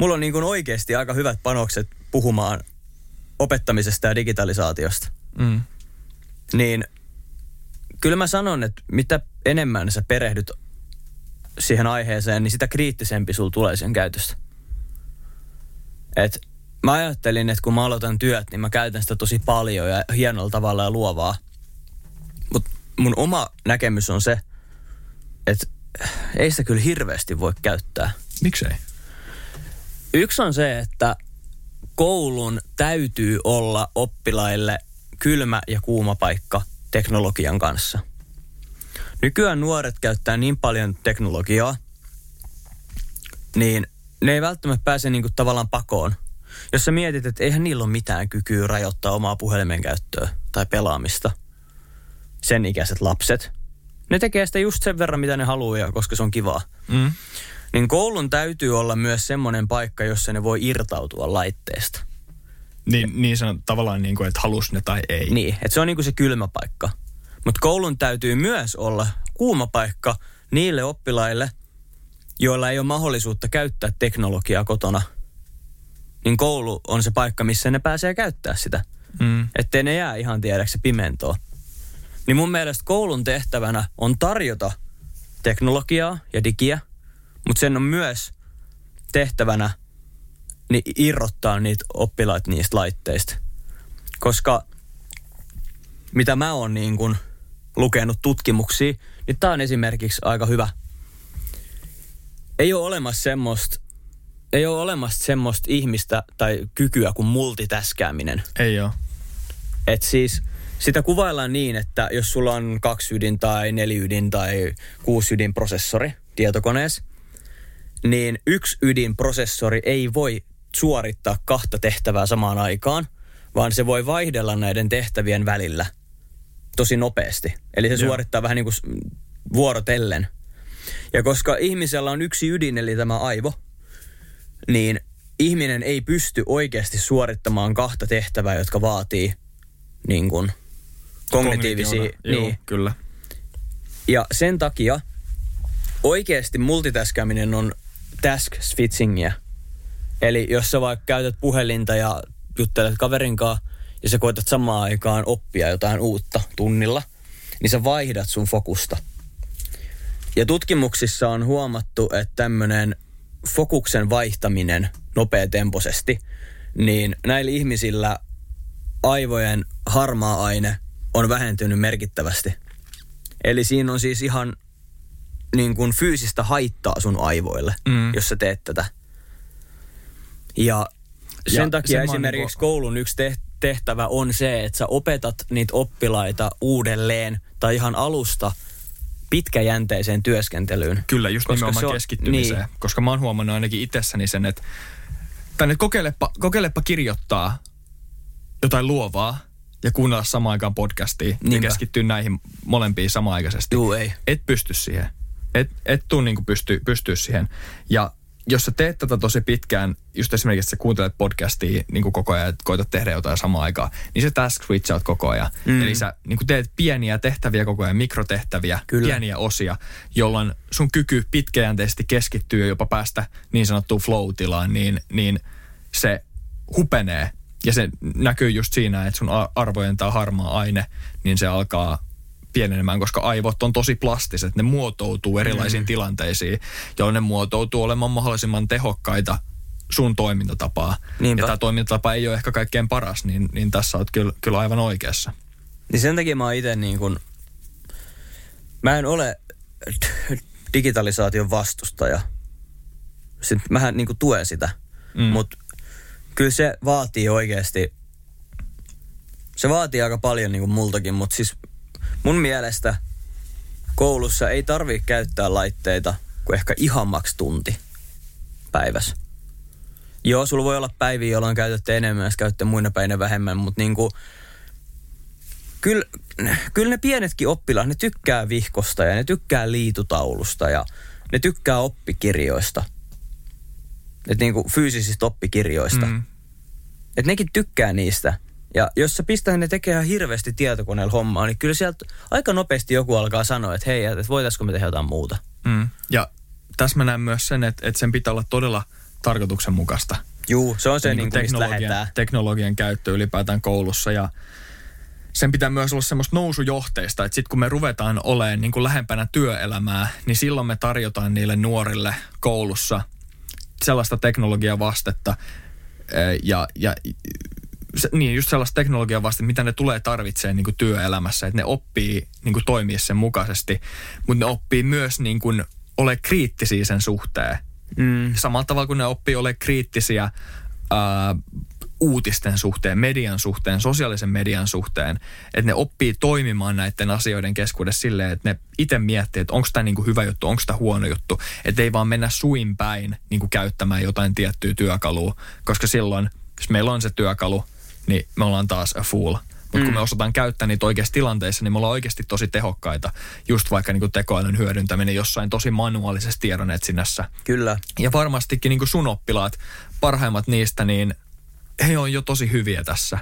mulla on niin kuin oikeasti aika hyvät panokset puhumaan opettamisesta ja digitalisaatiosta. mm. Niin kyllä mä sanon, että mitä enemmän sä perehdyt siihen aiheeseen, niin sitä kriittisempi sul tulee sen käytöstä. Et mä ajattelin, että kun mä aloitan työt, niin mä käytän sitä tosi paljon ja hienolla tavalla ja luovaa. Mutta mun oma näkemys on se, että ei sitä kyllä hirveästi voi käyttää. Miksei? Yksi on se, että koulun täytyy olla oppilaille kylmä ja kuuma paikka teknologian kanssa. Nykyään nuoret käyttää niin paljon teknologiaa, niin ne ei välttämättä pääse niinku tavallaan pakoon. Jos sä mietit, että eihän niillä ole mitään kykyä rajoittaa omaa puhelimen käyttöä tai pelaamista, sen ikäiset lapset, ne tekee sitä just sen verran, mitä ne haluaa, ja koska se on kivaa Mm. niin koulun täytyy olla myös semmoinen paikka, jossa ne voi irtautua laitteesta. Niin, niin se on tavallaan niin kuin, että halus ne tai ei. Niin, että se on niinku se kylmä paikka. Mutta koulun täytyy myös olla kuuma paikka niille oppilaille, joilla ei ole mahdollisuutta käyttää teknologiaa kotona. Niin koulu on se paikka, missä ne pääsee käyttää sitä. Mm. Ettei ne jää ihan tiedäksi pimentoon. Niin mun mielestä koulun tehtävänä on tarjota teknologiaa ja digiä, mutta sen on myös tehtävänä niin irrottaa niitä oppilaita niistä laitteista. Koska mitä mä oon niin kun lukenut tutkimuksia, niin tää on esimerkiksi aika hyvä. Ei ole olemassa semmoista ei ole olemassa semmoista ihmistä tai kykyä kuin multitaskääminen. Ei ole. Et siis sitä kuvaillaan niin, että jos sulla on kaksi ydin tai neli ydin tai kuusi ydin prosessori tietokoneessa, niin yksi ydinprosessori ei voi suorittaa kahta tehtävää samaan aikaan, vaan se voi vaihdella näiden tehtävien välillä tosi nopeasti. Eli se Joo. suorittaa vähän niin kuin vuorotellen. Ja koska ihmisellä on yksi ydin, eli tämä aivo, niin ihminen ei pysty oikeasti suorittamaan kahta tehtävää, jotka vaatii niin kuin kognitiivisia... Joo, Niin. kyllä. Ja sen takia oikeasti multitaskaminen on task switchingia. Eli jos sä vaikka käytät puhelinta ja juttelet kaverin kanssa ja sä koetat samaan aikaan oppia jotain uutta tunnilla, niin sä vaihdat sun fokusta. Ja tutkimuksissa on huomattu, että tämmöinen fokuksen vaihtaminen nopeatempoisesti, niin näillä ihmisillä aivojen harmaa aine on vähentynyt merkittävästi. Eli siinä on siis ihan niin kuin fyysistä haittaa sun aivoille, Mm. jos sä teet tätä. Ja sen Ja takia esimerkiksi niinku- koulun yksi teh- tehtävä on se, että sä opetat niitä oppilaita uudelleen tai ihan alusta pitkäjänteiseen työskentelyyn. Kyllä, just Koska nimenomaan se on- keskittymiseen. niin. Koska mä oon huomannut ainakin itsessäni sen, että, tai nyt kokeilepa, kokeilepa kirjoittaa jotain luovaa ja kuunnella samaan aikaan podcastia ja Niinpä. keskittyä näihin molempiin samanaikaisesti. Juu, ei. Et pysty siihen. Et, et tuu niinku pysty, pystyä siihen. Ja jos sä teet tätä tosi pitkään, just esimerkiksi että sä kuuntelet podcastia niin kuin koko ajan, että koetat tehdä jotain samaan aikaan, niin se task switchaat koko ajan. Mm. Eli sä niin kuin teet pieniä tehtäviä koko ajan, mikrotehtäviä, Kyllä. pieniä osia, jolloin sun kyky pitkäjänteisesti keskittyä ja jopa päästä niin sanottuun flow-tilaan, niin, niin se hupenee. Ja se näkyy just siinä, että sun arvojen tämä harmaa aine, niin se alkaa pienenemään, koska aivot on tosi plastiset. Ne muotoutuu erilaisiin mm. tilanteisiin, jolloin ne muotoutuu olemaan mahdollisimman tehokkaita sun toimintatapaa. Niinpä. Ja tämä toimintatapa ei ole ehkä kaikkein paras, niin, niin tässä olet kyllä, kyllä aivan oikeassa. Niin sen takia mä oon itse niin kuin, mä en ole digitalisaation vastustaja. Sitten mähän niin tuen sitä, Mm. mm. mutta kyllä se vaatii oikeasti, se vaatii aika paljon niin kuin multakin, mutta siis mun mielestä koulussa ei tarvitse käyttää laitteita kuin ehkä ihan maks tunti päivässä. Joo, sulla voi olla päiviä, jolloin käytätte enemmän ja sitten käytätte muina päinä vähemmän, mutta niin kuin, kyllä, kyllä ne pienetkin oppilaat, ne tykkää vihkosta ja ne tykkää liitutaulusta ja ne tykkää oppikirjoista. Et niinku fyysisistä oppikirjoista. Mm. Mm. Et nekin tykkää niistä. Ja jos sä pistää ne tekemään hirveästi tietokoneella hommaa, niin kyllä sieltä aika nopeasti joku alkaa sanoa, että hei, että voitaisiko me tehdä jotain muuta. Mm. Ja tässä mä näen myös sen, että, että sen pitää olla todella tarkoituksenmukaista. Juu, se on se, niin kuin, mistä lähdetään. teknologian käyttö ylipäätään koulussa ja sen pitää myös olla semmoista nousujohteista, että sitten kun me ruvetaan olemaan niin kuin lähempänä työelämää, niin silloin me tarjotaan niille nuorille koulussa sellaista teknologian vastetta eh, ja, ja se, niin just sellaista teknologian vastetta, mitä ne tulee tarvitsemaan niin kuin työelämässä, että ne oppii niin kuin toimia sen mukaisesti, mutta ne oppii myös niin kuin ole kriittisiä sen suhteen. Mm. samalla tavalla kuin ne oppii ole kriittisiä ää, uutisten suhteen, median suhteen, sosiaalisen median suhteen, että ne oppii toimimaan näiden asioiden keskuudessa silleen, että ne itse miettii, että onko tämä niinku hyvä juttu, onko tämä huono juttu, että ei vaan mennä suin päin niinku käyttämään jotain tiettyä työkalua, koska silloin, jos meillä on se työkalu, niin me ollaan taas a fool. Mutta kun me osataan käyttää niitä oikeassa tilanteissa, niin me ollaan oikeasti tosi tehokkaita. Just vaikka niinku tekoälyn hyödyntäminen jossain tosi manuaalisessa tiedonetsinnässä. Kyllä. Ja varmastikin niin kuin sun oppilaat, parhaimmat niistä, niin he on jo tosi hyviä tässä.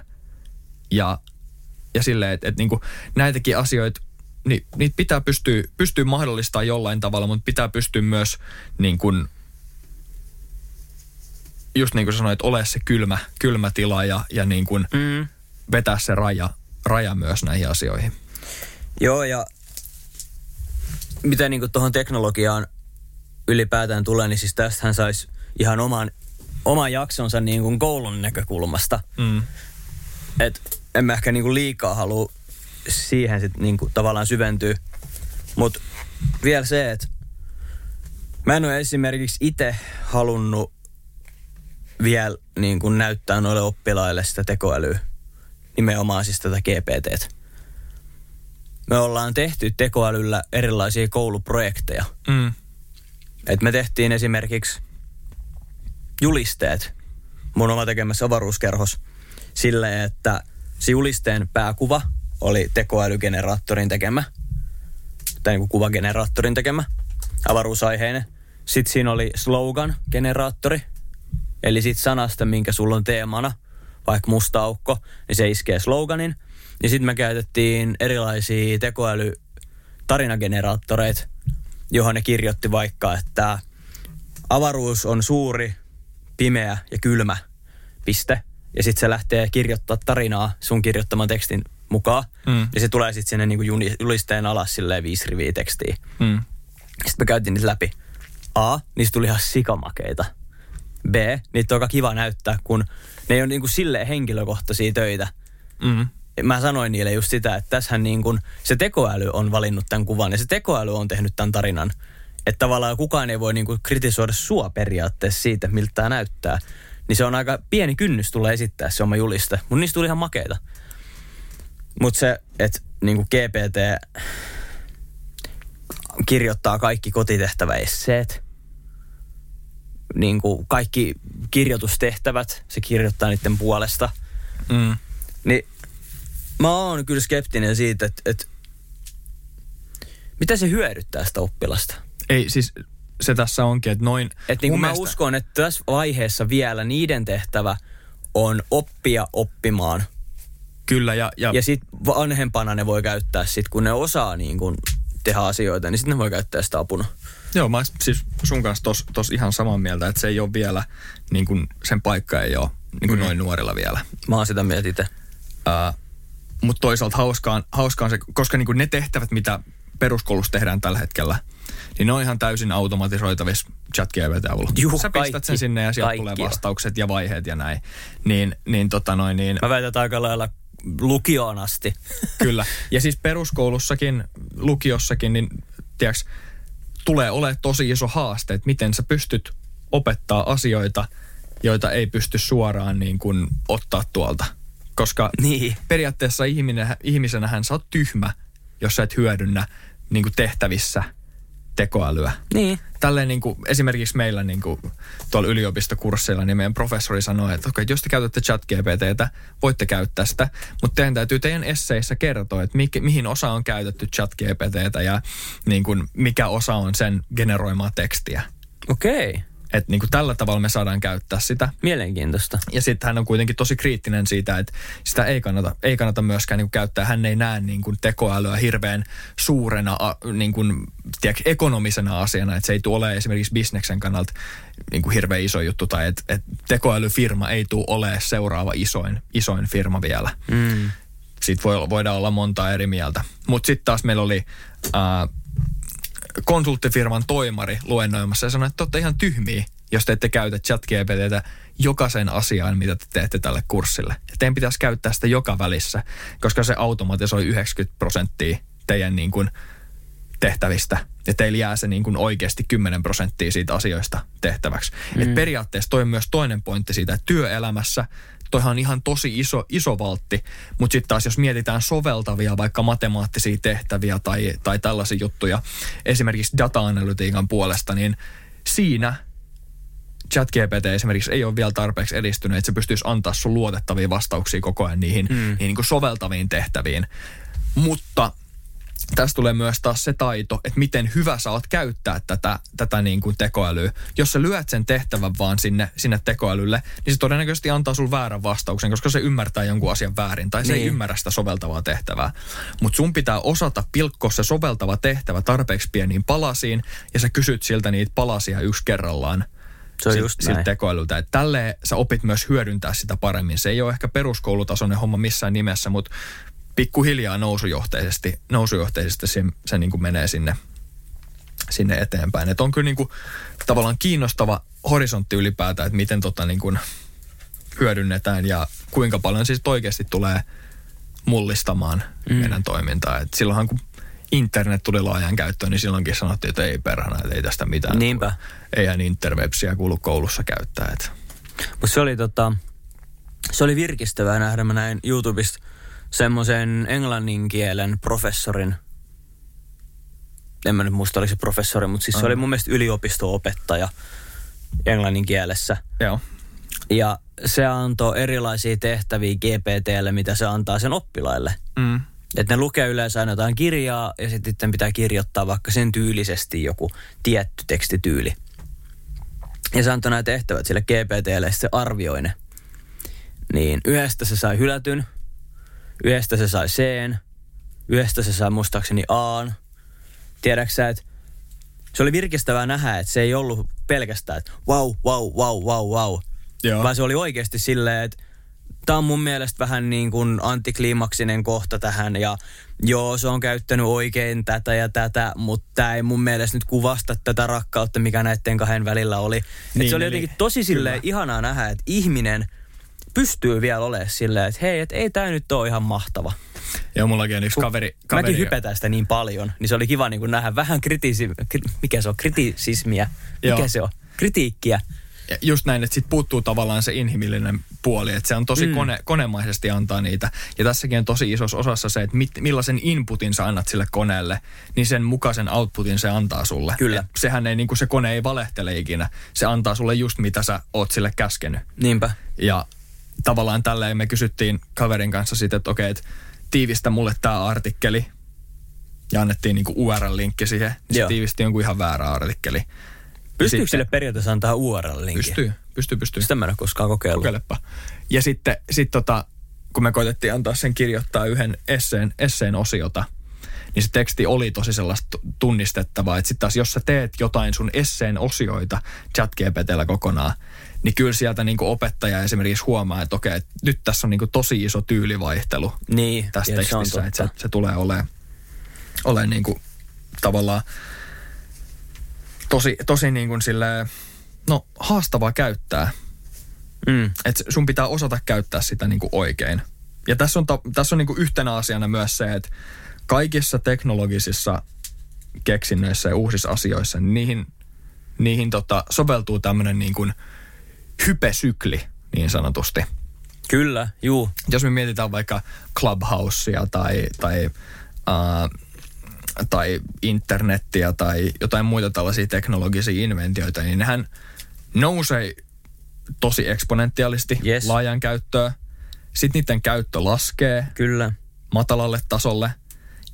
Ja, ja silleen, että, että niin kuin näitäkin asioita, niin, niitä pitää pystyä, pystyä mahdollistamaan jollain tavalla, mutta pitää pystyä myös niin kuin, just niin kuin sanoit, ole se kylmä, kylmä tila ja, ja niin kuin Mm. vetää se raja, raja myös näihin asioihin. Joo, ja mitä niin tuohon teknologiaan ylipäätään tulee, niin siis tästähän saisi ihan oman, oman jaksonsa niin kuin koulun näkökulmasta. Mm. Et en mä ehkä niin kuin liikaa halua siihen sit niin kuin tavallaan syventyä. Mutta vielä se, että mä en ole esimerkiksi itse halunnut vielä niin kuin näyttää noille oppilaille sitä tekoälyä. Nimenomaan siis tätä GPTtä. Me ollaan tehty tekoälyllä erilaisia kouluprojekteja. Mm. Et me tehtiin esimerkiksi julisteet mun oma tekemässä avaruuskerhos silleen, että se julisteen pääkuva oli tekoälygeneraattorin tekemä, tai niin kuvageneraattorin tekemä, avaruusaiheinen. Sitten siinä oli slogan-generaattori, eli sit sanasta, minkä sulla on teemana, vaikka musta aukko, niin se iskee sloganin. Ja sitten me käytettiin erilaisia tekoäly tarinageneraattoreita, johon ne kirjoitti vaikka, että avaruus on suuri, pimeä ja kylmä, piste. Ja sitten se lähtee kirjoittaa tarinaa sun kirjoittaman tekstin mukaan. Mm. Ja se tulee sitten sinne niinku julisteen alas silleen viisi riviä tekstiä. Mm. Sitten me käytiin niitä läpi. A, niistä tuli ihan sikamakeita. B, niitä on aika kiva näyttää, kun ne ei ole niinku silleen henkilökohtaisia töitä. Mm. Mä sanoin niille just sitä, että tässähän niin kuin se tekoäly on valinnut tämän kuvan ja se tekoäly on tehnyt tämän tarinan. Että tavallaan kukaan ei voi niin kuin kritisoida sua periaatteessa siitä, miltä tämä näyttää. Niin se on aika pieni kynnys tulla esittää se oma juliste. Mutta niistä tuli ihan makeita. Mutta se, että niin kuin GPT kirjoittaa kaikki kotitehtäväesseet. Niin kuin kaikki kirjoitustehtävät, se kirjoittaa niiden puolesta. Mm. Niin mä oon kyllä skeptinen siitä, että, että mitä se hyödyttää sitä oppilasta. Ei, siis se tässä onkin, että noin... Et niin mun mä mielestä- uskon, että tässä vaiheessa vielä niiden tehtävä on oppia oppimaan. Kyllä, ja, ja, Ja sitten vanhempana ne voi käyttää sit, kun ne osaa niin kun tehdä asioita, niin sitten ne voi käyttää sitä apuna. Joo, mä siis sun kanssa tos, tos ihan samaa mieltä, että se ei ole vielä, niin kuin sen paikka ei ole niin kuin Mm. noin nuorilla vielä. Mä oon sitä mieltä itse. Mutta toisaalta hauskaan, hauskaan se, koska niin kuin ne tehtävät, mitä peruskoulussa tehdään tällä hetkellä, niin ne on ihan täysin automatisoitavissa chat avulla. Juu, Sä pistät kaikki. sen sinne ja sieltä tulee on. vastaukset ja vaiheet ja näin. Niin, niin, tota noin, niin Mä väitän, että aika lailla lukioon asti. Kyllä. Ja siis peruskoulussakin, lukiossakin, niin tiedätkö, tulee olemaan tosi iso haaste, että miten sä pystyt opettaa asioita, joita ei pysty suoraan niin kuin ottaa tuolta. Koska Niin. periaatteessa ihminen, ihmisenähän sä oot tyhmä, jos sä et hyödynnä niin kuin tehtävissä tekoälyä. Niin. Tälleen niin kuin, esimerkiksi meillä niin kuin, tuolla yliopistokursseilla, niin meidän professori sanoi, että okei, jos te käytätte chat GPTtä, voitte käyttää sitä, mutta teidän täytyy teidän esseissä kertoa, että mi- mihin osa on käytetty chat GPTtä ja niin kuin, mikä osa on sen generoimaa tekstiä. Okei. Okay. Että niin kuin tällä tavalla me saadaan käyttää sitä. Mielenkiintoista. Ja sitten hän on kuitenkin tosi kriittinen siitä, että sitä ei kannata, ei kannata myöskään niin kuin käyttää. Hän ei näe niin kuin tekoälyä hirveän suurena, niin kuin, tiedätkö, ekonomisena asiana, että se ei tule esimerkiksi bisneksen kannalta niin kuin hirveän iso juttu, tai että, että tekoälyfirma ei tule olemaan seuraava isoin, isoin firma vielä. Mm. Siitä voi, voidaan olla monta eri mieltä. Mutta sitten taas meillä oli ää, konsulttifirman toimari luennoimassa ja sanoi, että te olette ihan tyhmiä, jos te ette käytä chat-GPTtä jokaisen asiaan, mitä te teette tälle kurssille. Ja teidän pitäisi käyttää sitä joka välissä, koska se automatisoi 90 prosenttia teidän niin kuin tehtävistä. Ja teillä jää se niin kuin oikeasti 10 prosenttia siitä asioista tehtäväksi. Mm. Et periaatteessa toi on myös toinen pointti siitä, että työelämässä toihan on ihan tosi iso, iso valtti, mutta sitten taas jos mietitään soveltavia vaikka matemaattisia tehtäviä tai, tai tällaisia juttuja, esimerkiksi data-analytiikan puolesta, niin siinä ChatGPT esimerkiksi ei ole vielä tarpeeksi edistynyt, että se pystyisi antaa sun luotettavia vastauksia koko ajan niihin, mm. niihin niin kuin soveltaviin tehtäviin. Mutta tässä tulee myös taas se taito, että miten hyvä sä oot käyttää tätä, tätä niin kuin tekoälyä. Jos sä lyöt sen tehtävän vaan sinne, sinne tekoälylle, niin se todennäköisesti antaa sulle väärän vastauksen, koska se ymmärtää jonkun asian väärin tai se niin. ei ymmärrä sitä soveltavaa tehtävää. Mutta sun pitää osata pilkkoa se soveltava tehtävä tarpeeksi pieniin palasiin ja sä kysyt siltä niitä palasia yksi kerrallaan. Se on just siltä tekoälyltä. Että tälleen sä opit myös hyödyntää sitä paremmin. Se ei ole ehkä peruskoulutasoinen homma missään nimessä, mutta pikkuhiljaa nousujohteisesti, nousujohteisesti se, se niin kuin menee sinne, sinne eteenpäin. Et on kyllä niin kuin tavallaan kiinnostava horisontti ylipäätään, että miten tota niin kuin hyödynnetään ja kuinka paljon siis oikeasti tulee mullistamaan mm. meidän toimintaa. Et silloinhan kun internet tuli laajan käyttöön, niin silloinkin sanottiin, että ei perhana, että ei tästä mitään. Niinpä. Eihän interwebsiä kuulu koulussa käyttää. Mutta se oli tota, se oli virkistävää nähdä. Mä näin YouTubesta semmoisen englannin kielen professorin. En mä nyt muista, oliko se professori, mutta siis se oli mun mielestä yliopisto-opettaja englannin kielessä. Joo. Ja se antoi erilaisia tehtäviä GPTlle, mitä se antaa sen oppilaille. Mm. Että ne lukee yleensä aina jotain kirjaa ja sitten pitää kirjoittaa vaikka sen tyylisesti joku tietty tekstityyli. Ja se antoi nämä tehtävät sille GPTlle ja sitten se arvioi ne. Niin yhdestä se sai hylätyn, yhdestä se sai C, yhdestä se sai muistaakseni A. Tiedätkö sä, että se oli virkistävää nähdä, että se ei ollut pelkästään, että wow, wow, wow, wow, wow. Joo. Vaan se oli oikeasti silleen, että tämä on mun mielestä vähän niin kuin antikliimaksinen kohta tähän ja joo, se on käyttänyt oikein tätä ja tätä, mutta tämä ei mun mielestä nyt kuvasta tätä rakkautta, mikä näiden kahden välillä oli. Niin, Niin, se oli eli- jotenkin tosi silleen ihanaa nähdä, että ihminen pystyy vielä olemaan silleen, että hei, että ei tämä nyt ole ihan mahtava. Joo, mullakin on yksi kaveri. kaveri Mäkin hypetään sitä niin paljon, niin se oli kiva niin kuin nähdä vähän kritisi, kri, mikä se on, kritisismiä, mikä Joo. se on, kritiikkiä. just näin, että sit puuttuu tavallaan se inhimillinen puoli, että se on tosi mm. kone, konemaisesti antaa niitä. Ja tässäkin on tosi isossa osassa se, että mit, millaisen inputin sä annat sille koneelle, niin sen mukaisen outputin se antaa sulle. Kyllä. Et sehän ei, niin kuin se kone ei valehtele ikinä. Se antaa sulle just mitä sä oot sille käskenyt. Niinpä. Ja tavallaan tälleen me kysyttiin kaverin kanssa sitten, että okei, että tiivistä mulle tämä artikkeli. Ja annettiin niinku URL-linkki siihen. Niin Joo. se tiivisti jonkun ihan väärä artikkeli. Pystyykö sille periaatteessa antaa URL-linkin? Pystyy, pystyy, pystyy. Sitä mä en ole koskaan kokeillut. Kokeilepa. Ja sitten sit tota, kun me koitettiin antaa sen kirjoittaa yhden esseen, esseen osiota, niin se teksti oli tosi sellaista tunnistettavaa. Että sitten taas, jos sä teet jotain sun esseen osioita chat-GPTllä kokonaan, niin kyllä sieltä niinku opettaja esimerkiksi huomaa, että okei, että nyt tässä on niinku tosi iso tyylivaihtelu Niin, tässä ja se on tekstissä, että se, se tulee olemaan, olemaan niinku tavallaan tosi, tosi niin kuin silleen, no haastavaa käyttää. Mm. Että sun pitää osata käyttää sitä niin kuin oikein. Ja tässä on, ta, tässä on niin kuin yhtenä asiana myös se, että kaikissa teknologisissa keksinnöissä ja uusissa asioissa, niin niihin, niihin tota, soveltuu tämmöinen niin kuin hypesykli niin sanotusti. Kyllä, juu. Jos me mietitään vaikka Clubhousea tai, tai, uh, tai internettiä tai jotain muita tällaisia teknologisia inventioita, niin nehän nousee tosi eksponentiaalisesti Yes. laajan käyttöön. Sitten niiden käyttö laskee Kyllä. matalalle tasolle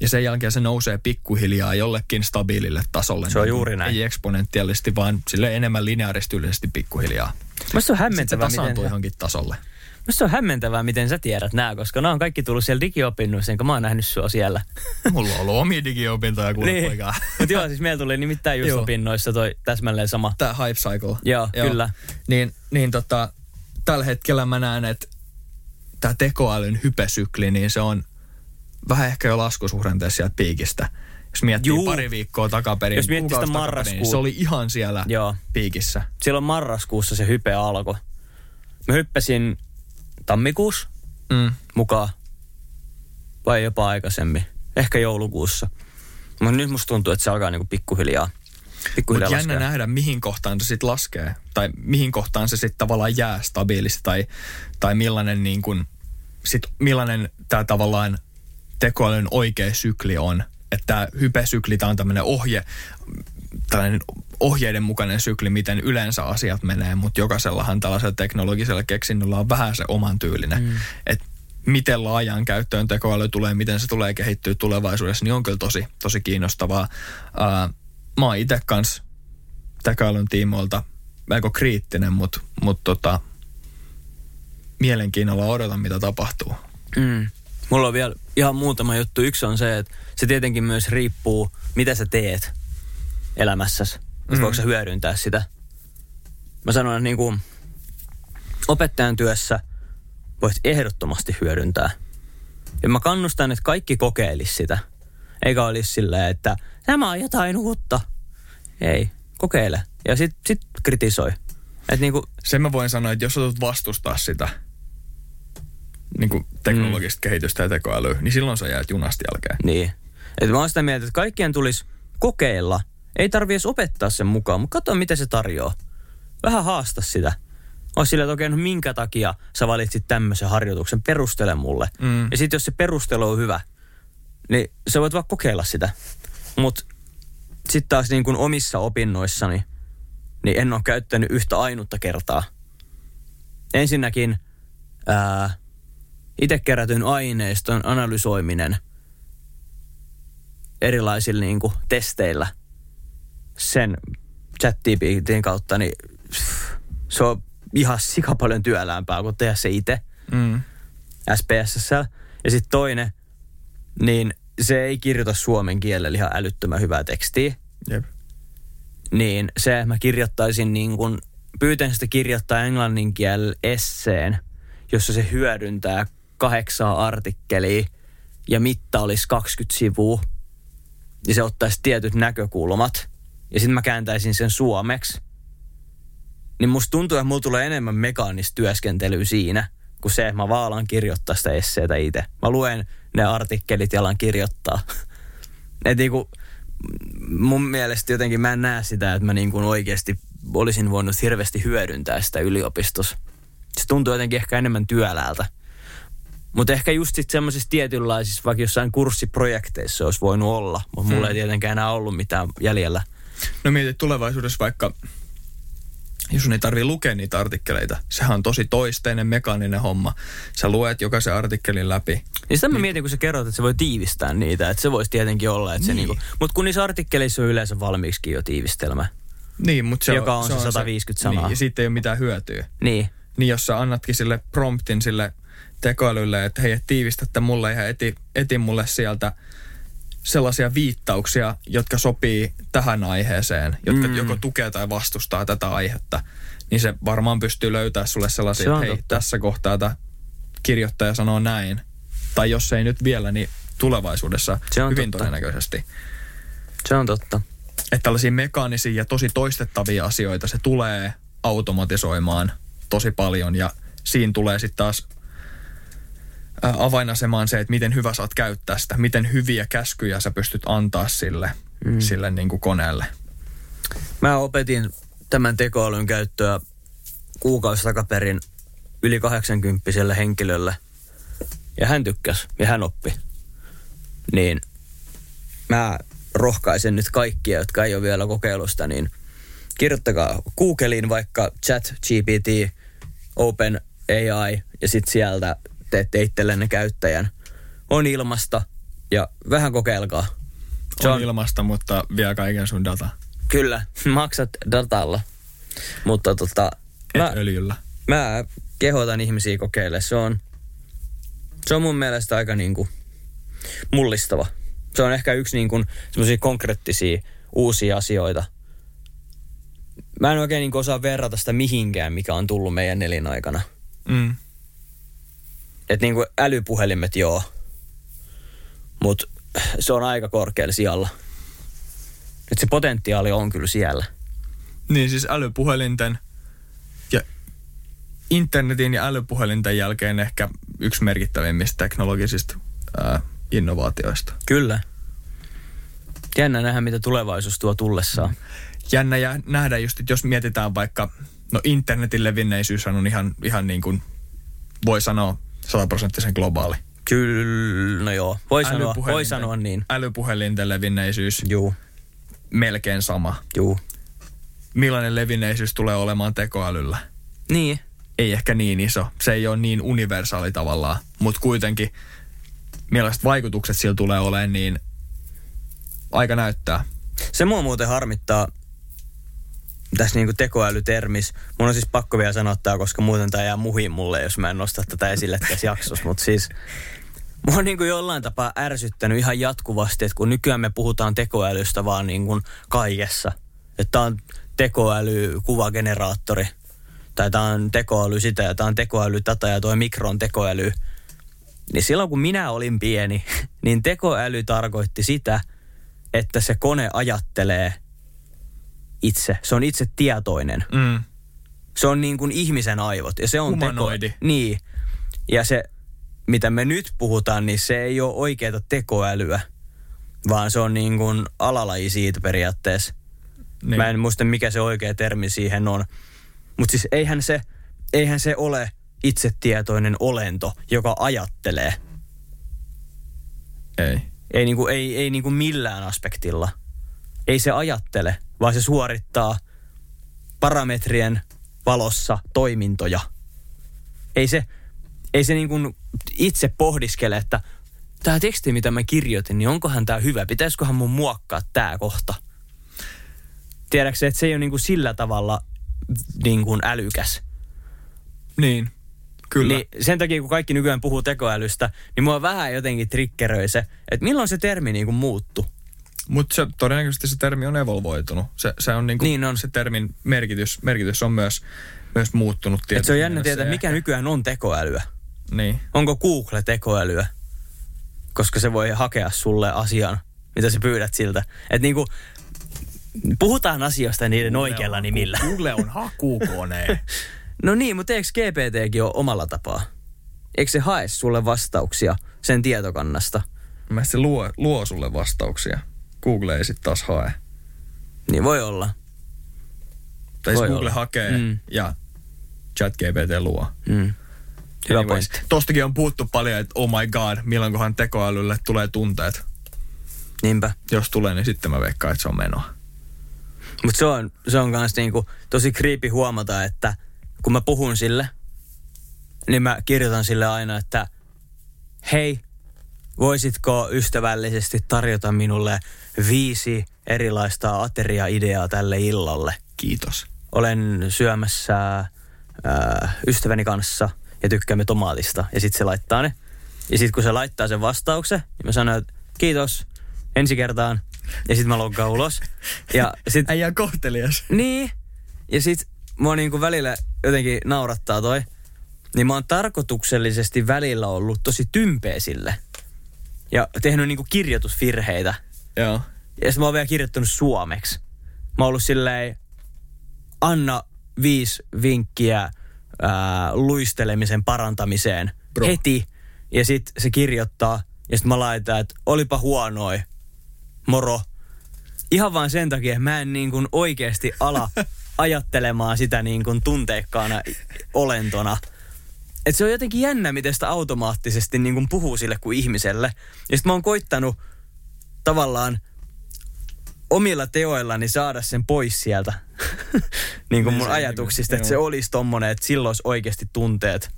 ja sen jälkeen se nousee pikkuhiljaa jollekin stabiilille tasolle. Se on Niin juuri näin. Ei eksponentiaalisesti, vaan sille enemmän lineaaristyylisesti pikkuhiljaa. Se on Sitten se hämmentävää, miten, johonkin tasolle. Se on hämmentävää, miten sä tiedät nämä, koska nämä on kaikki tullut siellä digiopinnoissa, enkä mä oon nähnyt sua siellä. Mulla on ollut omia digiopintoja, kuule niin. poikaa. Mutta joo, siis meillä tuli nimittäin just Joo. opinnoissa toi täsmälleen sama. Tämä hype cycle. Joo, kyllä. Niin, niin tota, tällä hetkellä mä näen, että tämä tekoälyn hypesykli, niin se on vähän ehkä jo laskusuhdanteessa sieltä piikistä. Jos miettii Juu. pari viikkoa takaperin, Jos miettii sitä takaperin, niin marraskuuta. se oli ihan siellä Joo. piikissä. Silloin marraskuussa se hype alkoi. Mä hyppäsin tammikuussa Mm. mukaan. Vai jopa aikaisemmin. Ehkä joulukuussa. Mutta nyt musta tuntuu, että se alkaa niinku pikkuhiljaa. Pikkuhiljaa Mutta jännä nähdä, mihin kohtaan se sitten laskee. Tai mihin kohtaan se sitten tavallaan jää stabiilisti. Tai, tai millainen, niin kun, sit, millainen tämä tavallaan tekoälyn oikea sykli on. Että tämä hypesykli, tämä on tämmöinen ohje, tällainen ohjeiden mukainen sykli, miten yleensä asiat menee, mutta jokaisellahan tällaisella teknologisella keksinnöllä on vähän se oman tyylinen. Mm. Että miten laajaan käyttöön tekoäly tulee, miten se tulee kehittyä tulevaisuudessa, niin on kyllä tosi, tosi kiinnostavaa. Ää, mä oon itse kanssa tekoälyn tiimoilta melko kriittinen, mutta mut tota, mielenkiinnolla odotan, mitä tapahtuu. Mm. Mulla on vielä ihan muutama juttu. Yksi on se, että se tietenkin myös riippuu, mitä sä teet elämässäsi. Mm. Voiko sä hyödyntää sitä? Mä sanon, että niin kuin opettajan työssä voit ehdottomasti hyödyntää. Ja mä kannustan, että kaikki kokeilis sitä. Eikä olisi silleen, että tämä on jotain uutta. Ei, kokeile. Ja sit, sit kritisoi. Että niinku, Sen mä voin sanoa, että jos sä tulet vastustaa sitä niin kuin teknologista mm. kehitystä ja tekoälyä, niin silloin sä jäät junasta jälkeen. Niin. Et mä oon sitä mieltä, että kaikkien tulisi kokeilla. Ei tarvi edes opettaa sen mukaan, mutta katso mitä se tarjoaa. Vähän haasta sitä. Ois silleen, että okei, no minkä takia sä valitsit tämmöisen harjoituksen, perustele mulle. Mm. Ja sitten jos se perustelu on hyvä, niin sä voit vaan kokeilla sitä. Mutta sitten taas niin kuin omissa opinnoissani, niin en ole käyttänyt yhtä ainutta kertaa. Ensinnäkin ää, itse kerätyn aineiston analysoiminen erilaisilla niin kuin testeillä sen chat kautta, niin se on ihan sika paljon työlämpää kuin tehdä se itse. Mm. SPSS. Ja sitten toinen, niin se ei kirjoita suomen kielellä ihan älyttömän hyvää tekstiä. Jep. Niin se, mä kirjoittaisin niin kuin, pyytän sitä kirjoittaa englannin kielellä esseen, jossa se hyödyntää kahdeksaa artikkelia ja mitta olisi 20 sivua. Ja se ottaisi tietyt näkökulmat. Ja sitten mä kääntäisin sen suomeksi. Niin musta tuntuu, että mulla tulee enemmän mekaanista työskentelyä siinä, kuin se, että mä vaan alan kirjoittaa sitä esseetä itse. Mä luen ne artikkelit ja alan kirjoittaa. Et niinku, mun mielestä jotenkin mä en näe sitä, että mä niinku oikeasti olisin voinut hirveästi hyödyntää sitä yliopistossa. Se tuntuu jotenkin ehkä enemmän työläältä. Mutta ehkä just sitten semmoisissa tietynlaisissa, vaikka jossain kurssiprojekteissa olisi voinut olla, mutta mulla Hmm. ei tietenkään enää ollut mitään jäljellä. No mietit tulevaisuudessa vaikka, jos sun ei tarvii lukea niitä artikkeleita. Sehän on tosi toisteinen, mekaaninen homma. Sä luet jokaisen artikkelin läpi. Niin sitä mä mietin, kun sä kerroit, että se voi tiivistää niitä, että se voisi tietenkin olla, että Niin. se niinku, mutta kun niissä artikkeleissa on yleensä valmiiksi jo tiivistelmä. Niin, mutta se Joka on se 150 sanaa. Niin, ja siitä ei ole mitään hyötyä. Niin, Niin jos sä annatkin sille promptin sille tekoälylle, että hei, et tiivistätte mulle ja eti, eti mulle sieltä sellaisia viittauksia, jotka sopii tähän aiheeseen, jotka Mm. joko tukee tai vastustaa tätä aihetta, niin se varmaan pystyy löytää sulle sellaisia, Se että hei, totta. tässä kohtaa tämä kirjoittaja sanoo näin. Tai jos ei nyt vielä, niin tulevaisuudessa Se on hyvin totta. todennäköisesti. se on totta. Että tällaisia mekaanisia ja tosi toistettavia asioita se tulee automatisoimaan tosi paljon ja siinä tulee sitten taas avainasemaan se, että miten hyvä saat käyttää sitä, miten hyviä käskyjä sä pystyt antaa sille, mm. sille niin kuin koneelle. Mä opetin tämän tekoälyn käyttöä kuukausi takaperin yli 80 henkilölle. Ja hän tykkäsi ja hän oppi. Niin mä rohkaisen nyt kaikkia, jotka ei ole vielä kokeilusta, niin kirjoittakaa Googlein vaikka chat GPT, Open AI ja sitten sieltä teette itsellenne käyttäjän. On ilmasta ja vähän kokeilkaa. Se on, on ilmasta, mutta vie kaiken sun data. Kyllä, maksat datalla. Mutta tota, Et mä, öljyllä. mä kehotan ihmisiä kokeilemaan. Se on, se on mun mielestä aika niinku mullistava. Se on ehkä yksi niinku semmoisia konkreettisia uusia asioita. Mä en oikein niinku osaa verrata sitä mihinkään, mikä on tullut meidän elinaikana. Mm. Et niinku älypuhelimet joo, mutta se on aika korkealla sijalla. Et se potentiaali on kyllä siellä. Niin siis älypuhelinten ja internetin ja älypuhelinten jälkeen ehkä yksi merkittävimmistä teknologisista ää, innovaatioista. Kyllä. Jännä nähdä, mitä tulevaisuus tuo tullessaan. jännä ja nähdä just, että jos mietitään vaikka, no internetin levinneisyys on ihan, ihan niin kuin voi sanoa sataprosenttisen globaali. Kyllä, no joo. Voi sanoa, voi sanoa niin. Älypuhelinten levinneisyys Juu, melkein sama. juu. Millainen levinneisyys tulee olemaan tekoälyllä? Niin. Ei ehkä niin iso. Se ei ole niin universaali tavallaan, mutta kuitenkin millaiset vaikutukset sillä tulee olemaan, niin aika näyttää. Se mua muuten harmittaa tässä niinku tekoälytermis. Mun on siis pakko vielä sanoa tää, koska muuten tää jää muhiin mulle, jos mä en nosta tätä esille tässä jaksossa. Mutta siis mua on niinku jollain tapaa ärsyttänyt ihan jatkuvasti, että kun nykyään me puhutaan tekoälystä vaan niinku kaikessa. Että tää on tekoäly kuvageneraattori. Tai tää on tekoäly sitä ja tää on tekoäly tätä ja toi mikro on tekoäly. Niin silloin kun minä olin pieni, niin tekoäly tarkoitti sitä, että se kone ajattelee itse. Se on itse tietoinen. Mm. Se on niin kuin ihmisen aivot. Ja se on Humanoidi. Teko, niin. Ja se, mitä me nyt puhutaan, niin se ei ole oikeaa tekoälyä, vaan se on niin kuin alalaji siitä periaatteessa. Niin. Mä en muista, mikä se oikea termi siihen on. Mutta siis eihän se, eihän se ole itsetietoinen olento, joka ajattelee. Ei. Ei, niinku, ei, ei niinku millään aspektilla. Ei se ajattele, vaan se suorittaa parametrien valossa toimintoja. Ei se, ei se niinku itse pohdiskele, että tämä teksti, mitä mä kirjoitin, niin onkohan tämä hyvä? Pitäisiköhän mun muokkaa tämä kohta? Tiedätkö, että se ei ole niinku sillä tavalla niinku älykäs. Niin. Kyllä. Niin sen takia, kun kaikki nykyään puhuu tekoälystä, niin mua vähän jotenkin triggeröi se, että milloin se termi niinku muuttu. Mutta se, todennäköisesti se termi on evolvoitunut. Se, se on niinku, Niin on. se termin merkitys, merkitys on myös, myös muuttunut Et se on jännä tietää, ja mikä ehkä- nykyään on tekoälyä. Niin. Onko Google tekoälyä? Koska se voi hakea sulle asian, mitä sä pyydät siltä. Että niinku, puhutaan asioista niiden oikealla nimillä. Google on hakukone. No niin, mutta eikö GPTkin ole omalla tapaa? Eikö se hae sulle vastauksia sen tietokannasta? Mä se luo, luo sulle vastauksia. Google ei sitten taas hae. Niin voi olla. Tai Voi siis Google olla. hakee Mm. ja ChatGPT luo. Mm. Hyvä Anyways, pointti. Tostakin on puhuttu paljon, että oh my god, milloinkohan tekoälylle tulee tunteet. Niinpä. Jos tulee, niin sitten mä veikkaan, että se on menoa. Mutta se on, se on kans niinku tosi kriipi huomata, että kun mä puhun sille, niin mä kirjoitan sille aina, että hei, voisitko ystävällisesti tarjota minulle viisi erilaista ateriaideaa tälle illalle? Kiitos. Olen syömässä äh, ystäväni kanssa ja tykkäämme tomaatista. Ja sitten se laittaa ne. Ja sitten kun se laittaa sen vastauksen, niin mä sanon, että kiitos ensi kertaan. Ja sitten mä loggaan ulos. Ja sit, Äijä kohtelias. niin. Ja sit mua niinku välillä jotenkin naurattaa toi. Niin mä oon tarkoituksellisesti välillä ollut tosi tympeä sille. Ja tehnyt niinku kirjoitusvirheitä. Joo. Ja sitten mä oon vielä kirjoittanut suomeksi. Mä oon ollut silleen, anna viisi vinkkiä ää, luistelemisen parantamiseen Bro. heti. Ja sitten se kirjoittaa, ja sitten mä laitan, että olipa huonoi, moro. Ihan vaan sen takia, että mä en niin kuin oikeasti ala ajattelemaan sitä niin kuin tunteikkaana olentona. Et se on jotenkin jännä, miten sitä automaattisesti niin kuin puhuu sille kuin ihmiselle. Ja sitten mä oon koittanut tavallaan omilla teoillani saada sen pois sieltä niin kuin Niin mun se ajatuksista, niinku- että se joo. olisi tommonen, että silloin olisi oikeasti tunteet.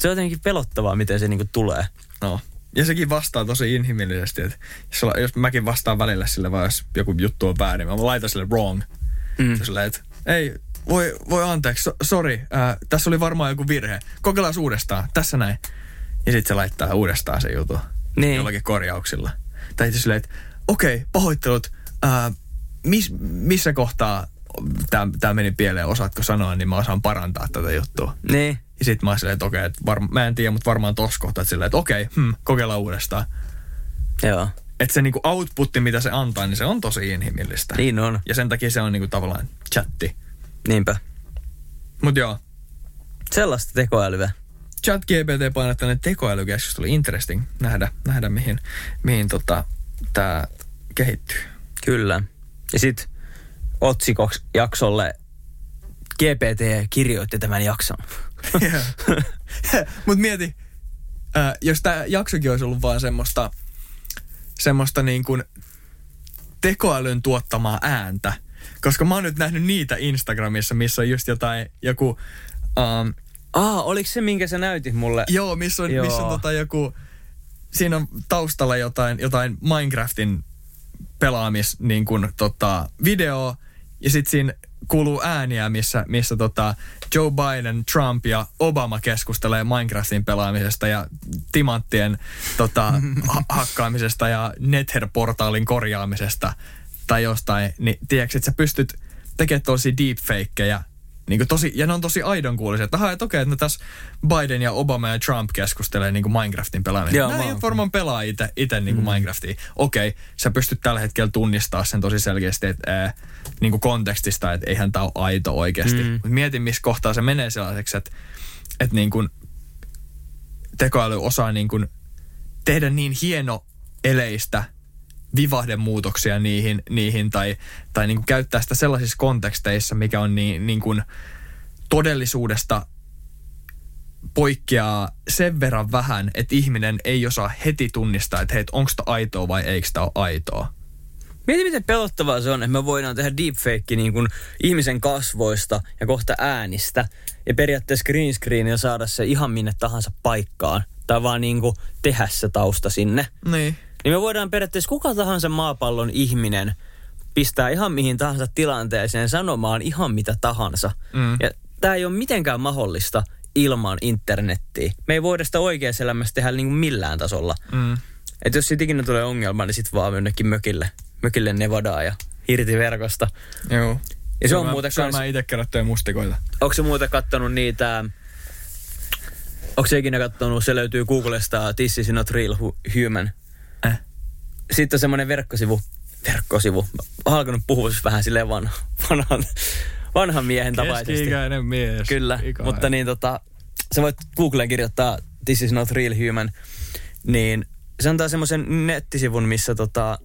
Se on jotenkin pelottavaa, miten se niin kuin tulee. No. Ja sekin vastaa tosi inhimillisesti, että jos, jos mäkin vastaan välillä sille, vaan jos joku juttu on väärin, mä laitan sille wrong. Mm. Mm. Sille, että ei, voi, voi anteeksi, so, sorry, äh, tässä oli varmaan joku virhe. Kokeillaan uudestaan, tässä näin. Ja sitten se laittaa uudestaan se juttu Niin. jollakin korjauksilla. Tai sitten silleen, että okei, okay, pahoittelut, äh, mis, missä kohtaa tämä meni pieleen, osaatko sanoa, niin mä osaan parantaa tätä juttua. Niin. Ja sitten mä oon silleen, että okei, että varma, mä en tiedä, mutta varmaan tossa kohtaa, että silleen, että okei, hmm, kokeillaan uudestaan. Joo. Että se niinku outputti, mitä se antaa, niin se on tosi inhimillistä. Niin on. Ja sen takia se on niinku tavallaan chatti. Niinpä. Mut joo, Sellaista tekoälyä. chat GPT painottaneen tekoälykeskustelu, interesting nähdä, nähdä mihin, mihin tota, tää kehittyy. Kyllä. Ja sitten otsikoksi jaksolle GPT kirjoitti tämän jakson. Mut mieti, äh, jos tämä jaksokin olisi ollut vaan semmoista, semmoista niin kuin tekoälyn tuottamaa ääntä, koska mä oon nyt nähnyt niitä Instagramissa, missä on just jotain, joku, um, Aa, oliko se, minkä sä näytit mulle? joo, missä on, Joo. missä on tota joku, siinä on taustalla jotain, jotain Minecraftin pelaamis niin kuin, tota, video, ja sitten siinä kuuluu ääniä, missä, missä tota Joe Biden, Trump ja Obama keskustelee Minecraftin pelaamisesta ja timanttien tota, ha- hakkaamisesta ja Nether-portaalin korjaamisesta tai jostain. Niin tiedätkö, että sä pystyt tekemään tosi deepfakeja niin kuin tosi, ja ne on tosi aidon kuulisia. Että, aha, että okei, että no tässä Biden ja Obama ja Trump keskustelee niin kuin Minecraftin pelaamisesta. Joo, Nämä mä ei varmaan pelaa itse, niin kuin mm. Minecraftia. Okei, sä pystyt tällä hetkellä tunnistaa sen tosi selkeästi, että ää, niin kuin kontekstista, että eihän tämä ole aito oikeasti. Mm. Mutta mietin, missä kohtaa se menee sellaiseksi, että, että niin kuin tekoäly osaa niin kuin tehdä niin hieno eleistä vivahdemuutoksia niihin, niihin tai, tai niin kuin käyttää sitä sellaisissa konteksteissa, mikä on niin, niin kuin todellisuudesta poikkeaa sen verran vähän, että ihminen ei osaa heti tunnistaa, että hei, onko tämä aitoa vai eikö tämä ole aitoa. Mieti, miten pelottavaa se on, että me voidaan tehdä deepfake niin kuin ihmisen kasvoista ja kohta äänistä. Ja periaatteessa green screenillä saada se ihan minne tahansa paikkaan. Tai vaan niin kuin tehdä se tausta sinne. Niin. Niin me voidaan periaatteessa kuka tahansa maapallon ihminen pistää ihan mihin tahansa tilanteeseen sanomaan ihan mitä tahansa. Mm. Ja tämä ei ole mitenkään mahdollista ilman internettiä. Me ei voida sitä oikeassa elämässä tehdä niin kuin millään tasolla. Mm. Että jos siitä ikinä tulee ongelma, niin sit vaan jonnekin mökille, mökille Nevadaan ja irti verkosta. Joo. Ja se on Syömään- muuten kans, syömään itse kerättyjä mustikoita. onko se muuten kattonut niitä, onko se ikinä kattonut, se löytyy Googlesta This is not real hu- human. Sitten on semmoinen verkkosivu, verkkosivu, alkanut puhua siis vähän silleen van, vanhan, vanhan miehen tapaisesti. Keski-ikäinen mies. Kyllä, Ikainen. mutta niin tota, sä voit Googleen kirjoittaa This is not real human, niin se antaa semmoisen nettisivun, missä tota,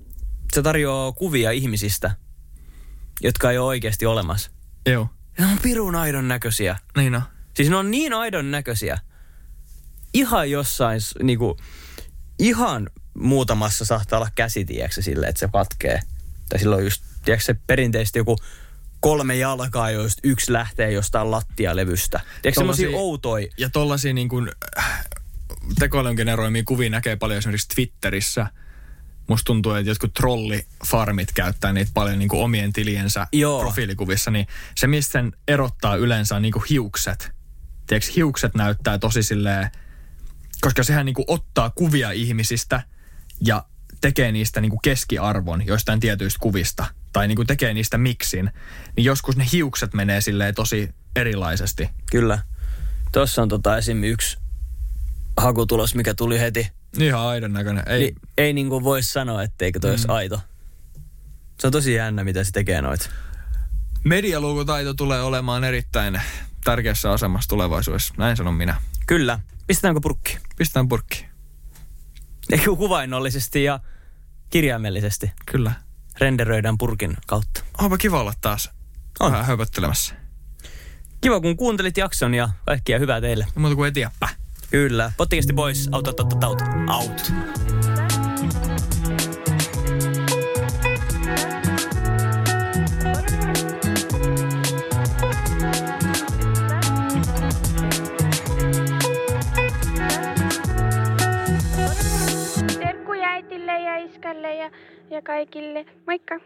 se tarjoaa kuvia ihmisistä, jotka ei ole oikeasti olemassa. Joo. Ne on pirun aidon näköisiä. Niin on. Siis ne on niin aidon näköisiä. Ihan jossain, niinku, ihan muutamassa saattaa olla käsi, tiedätkö, sille, että se katkee. Tai silloin just, tiedätkö, se perinteisesti joku kolme jalkaa, joista yksi lähtee jostain lattialevystä. Tiedätkö, semmoisia outoja. Ja tollasia niin kuin, tekoälyn generoimia kuvia näkee paljon esimerkiksi Twitterissä. Musta tuntuu, että jotkut trollifarmit käyttää niitä paljon niin kuin omien tiliensä Joo. profiilikuvissa. Niin se, mistä sen erottaa yleensä on niin kuin hiukset. Tiedätkö, hiukset näyttää tosi silleen, koska sehän niin kuin ottaa kuvia ihmisistä ja tekee niistä niin kuin keskiarvon joistain tietyistä kuvista. Tai niin kuin tekee niistä miksin. Niin joskus ne hiukset menee silleen tosi erilaisesti. Kyllä. Tuossa on tota esim. yksi hakutulos, mikä tuli heti. Ihan aidon näköinen. Ei, Ei, ei niinku voi sanoa, etteikö toi mm. olisi aito. Se on tosi jännä, mitä se tekee noit. medialukutaito tulee olemaan erittäin tärkeässä asemassa tulevaisuudessa. Näin sanon minä. Kyllä. Pistetäänkö purkki? Pistetään purkki. Eikö kuvainnollisesti ja kirjaimellisesti Kyllä. renderöidään purkin kautta. Onpa kiva olla taas On. vähän höpöttelemässä. Kiva, kun kuuntelit jakson ja kaikkia hyvää teille. Ei Muuta kuin etiäppä. Kyllä. Pottikesti pois. Out, out, out, out. Out. Iskälle ja, ja kaikille. Moikka!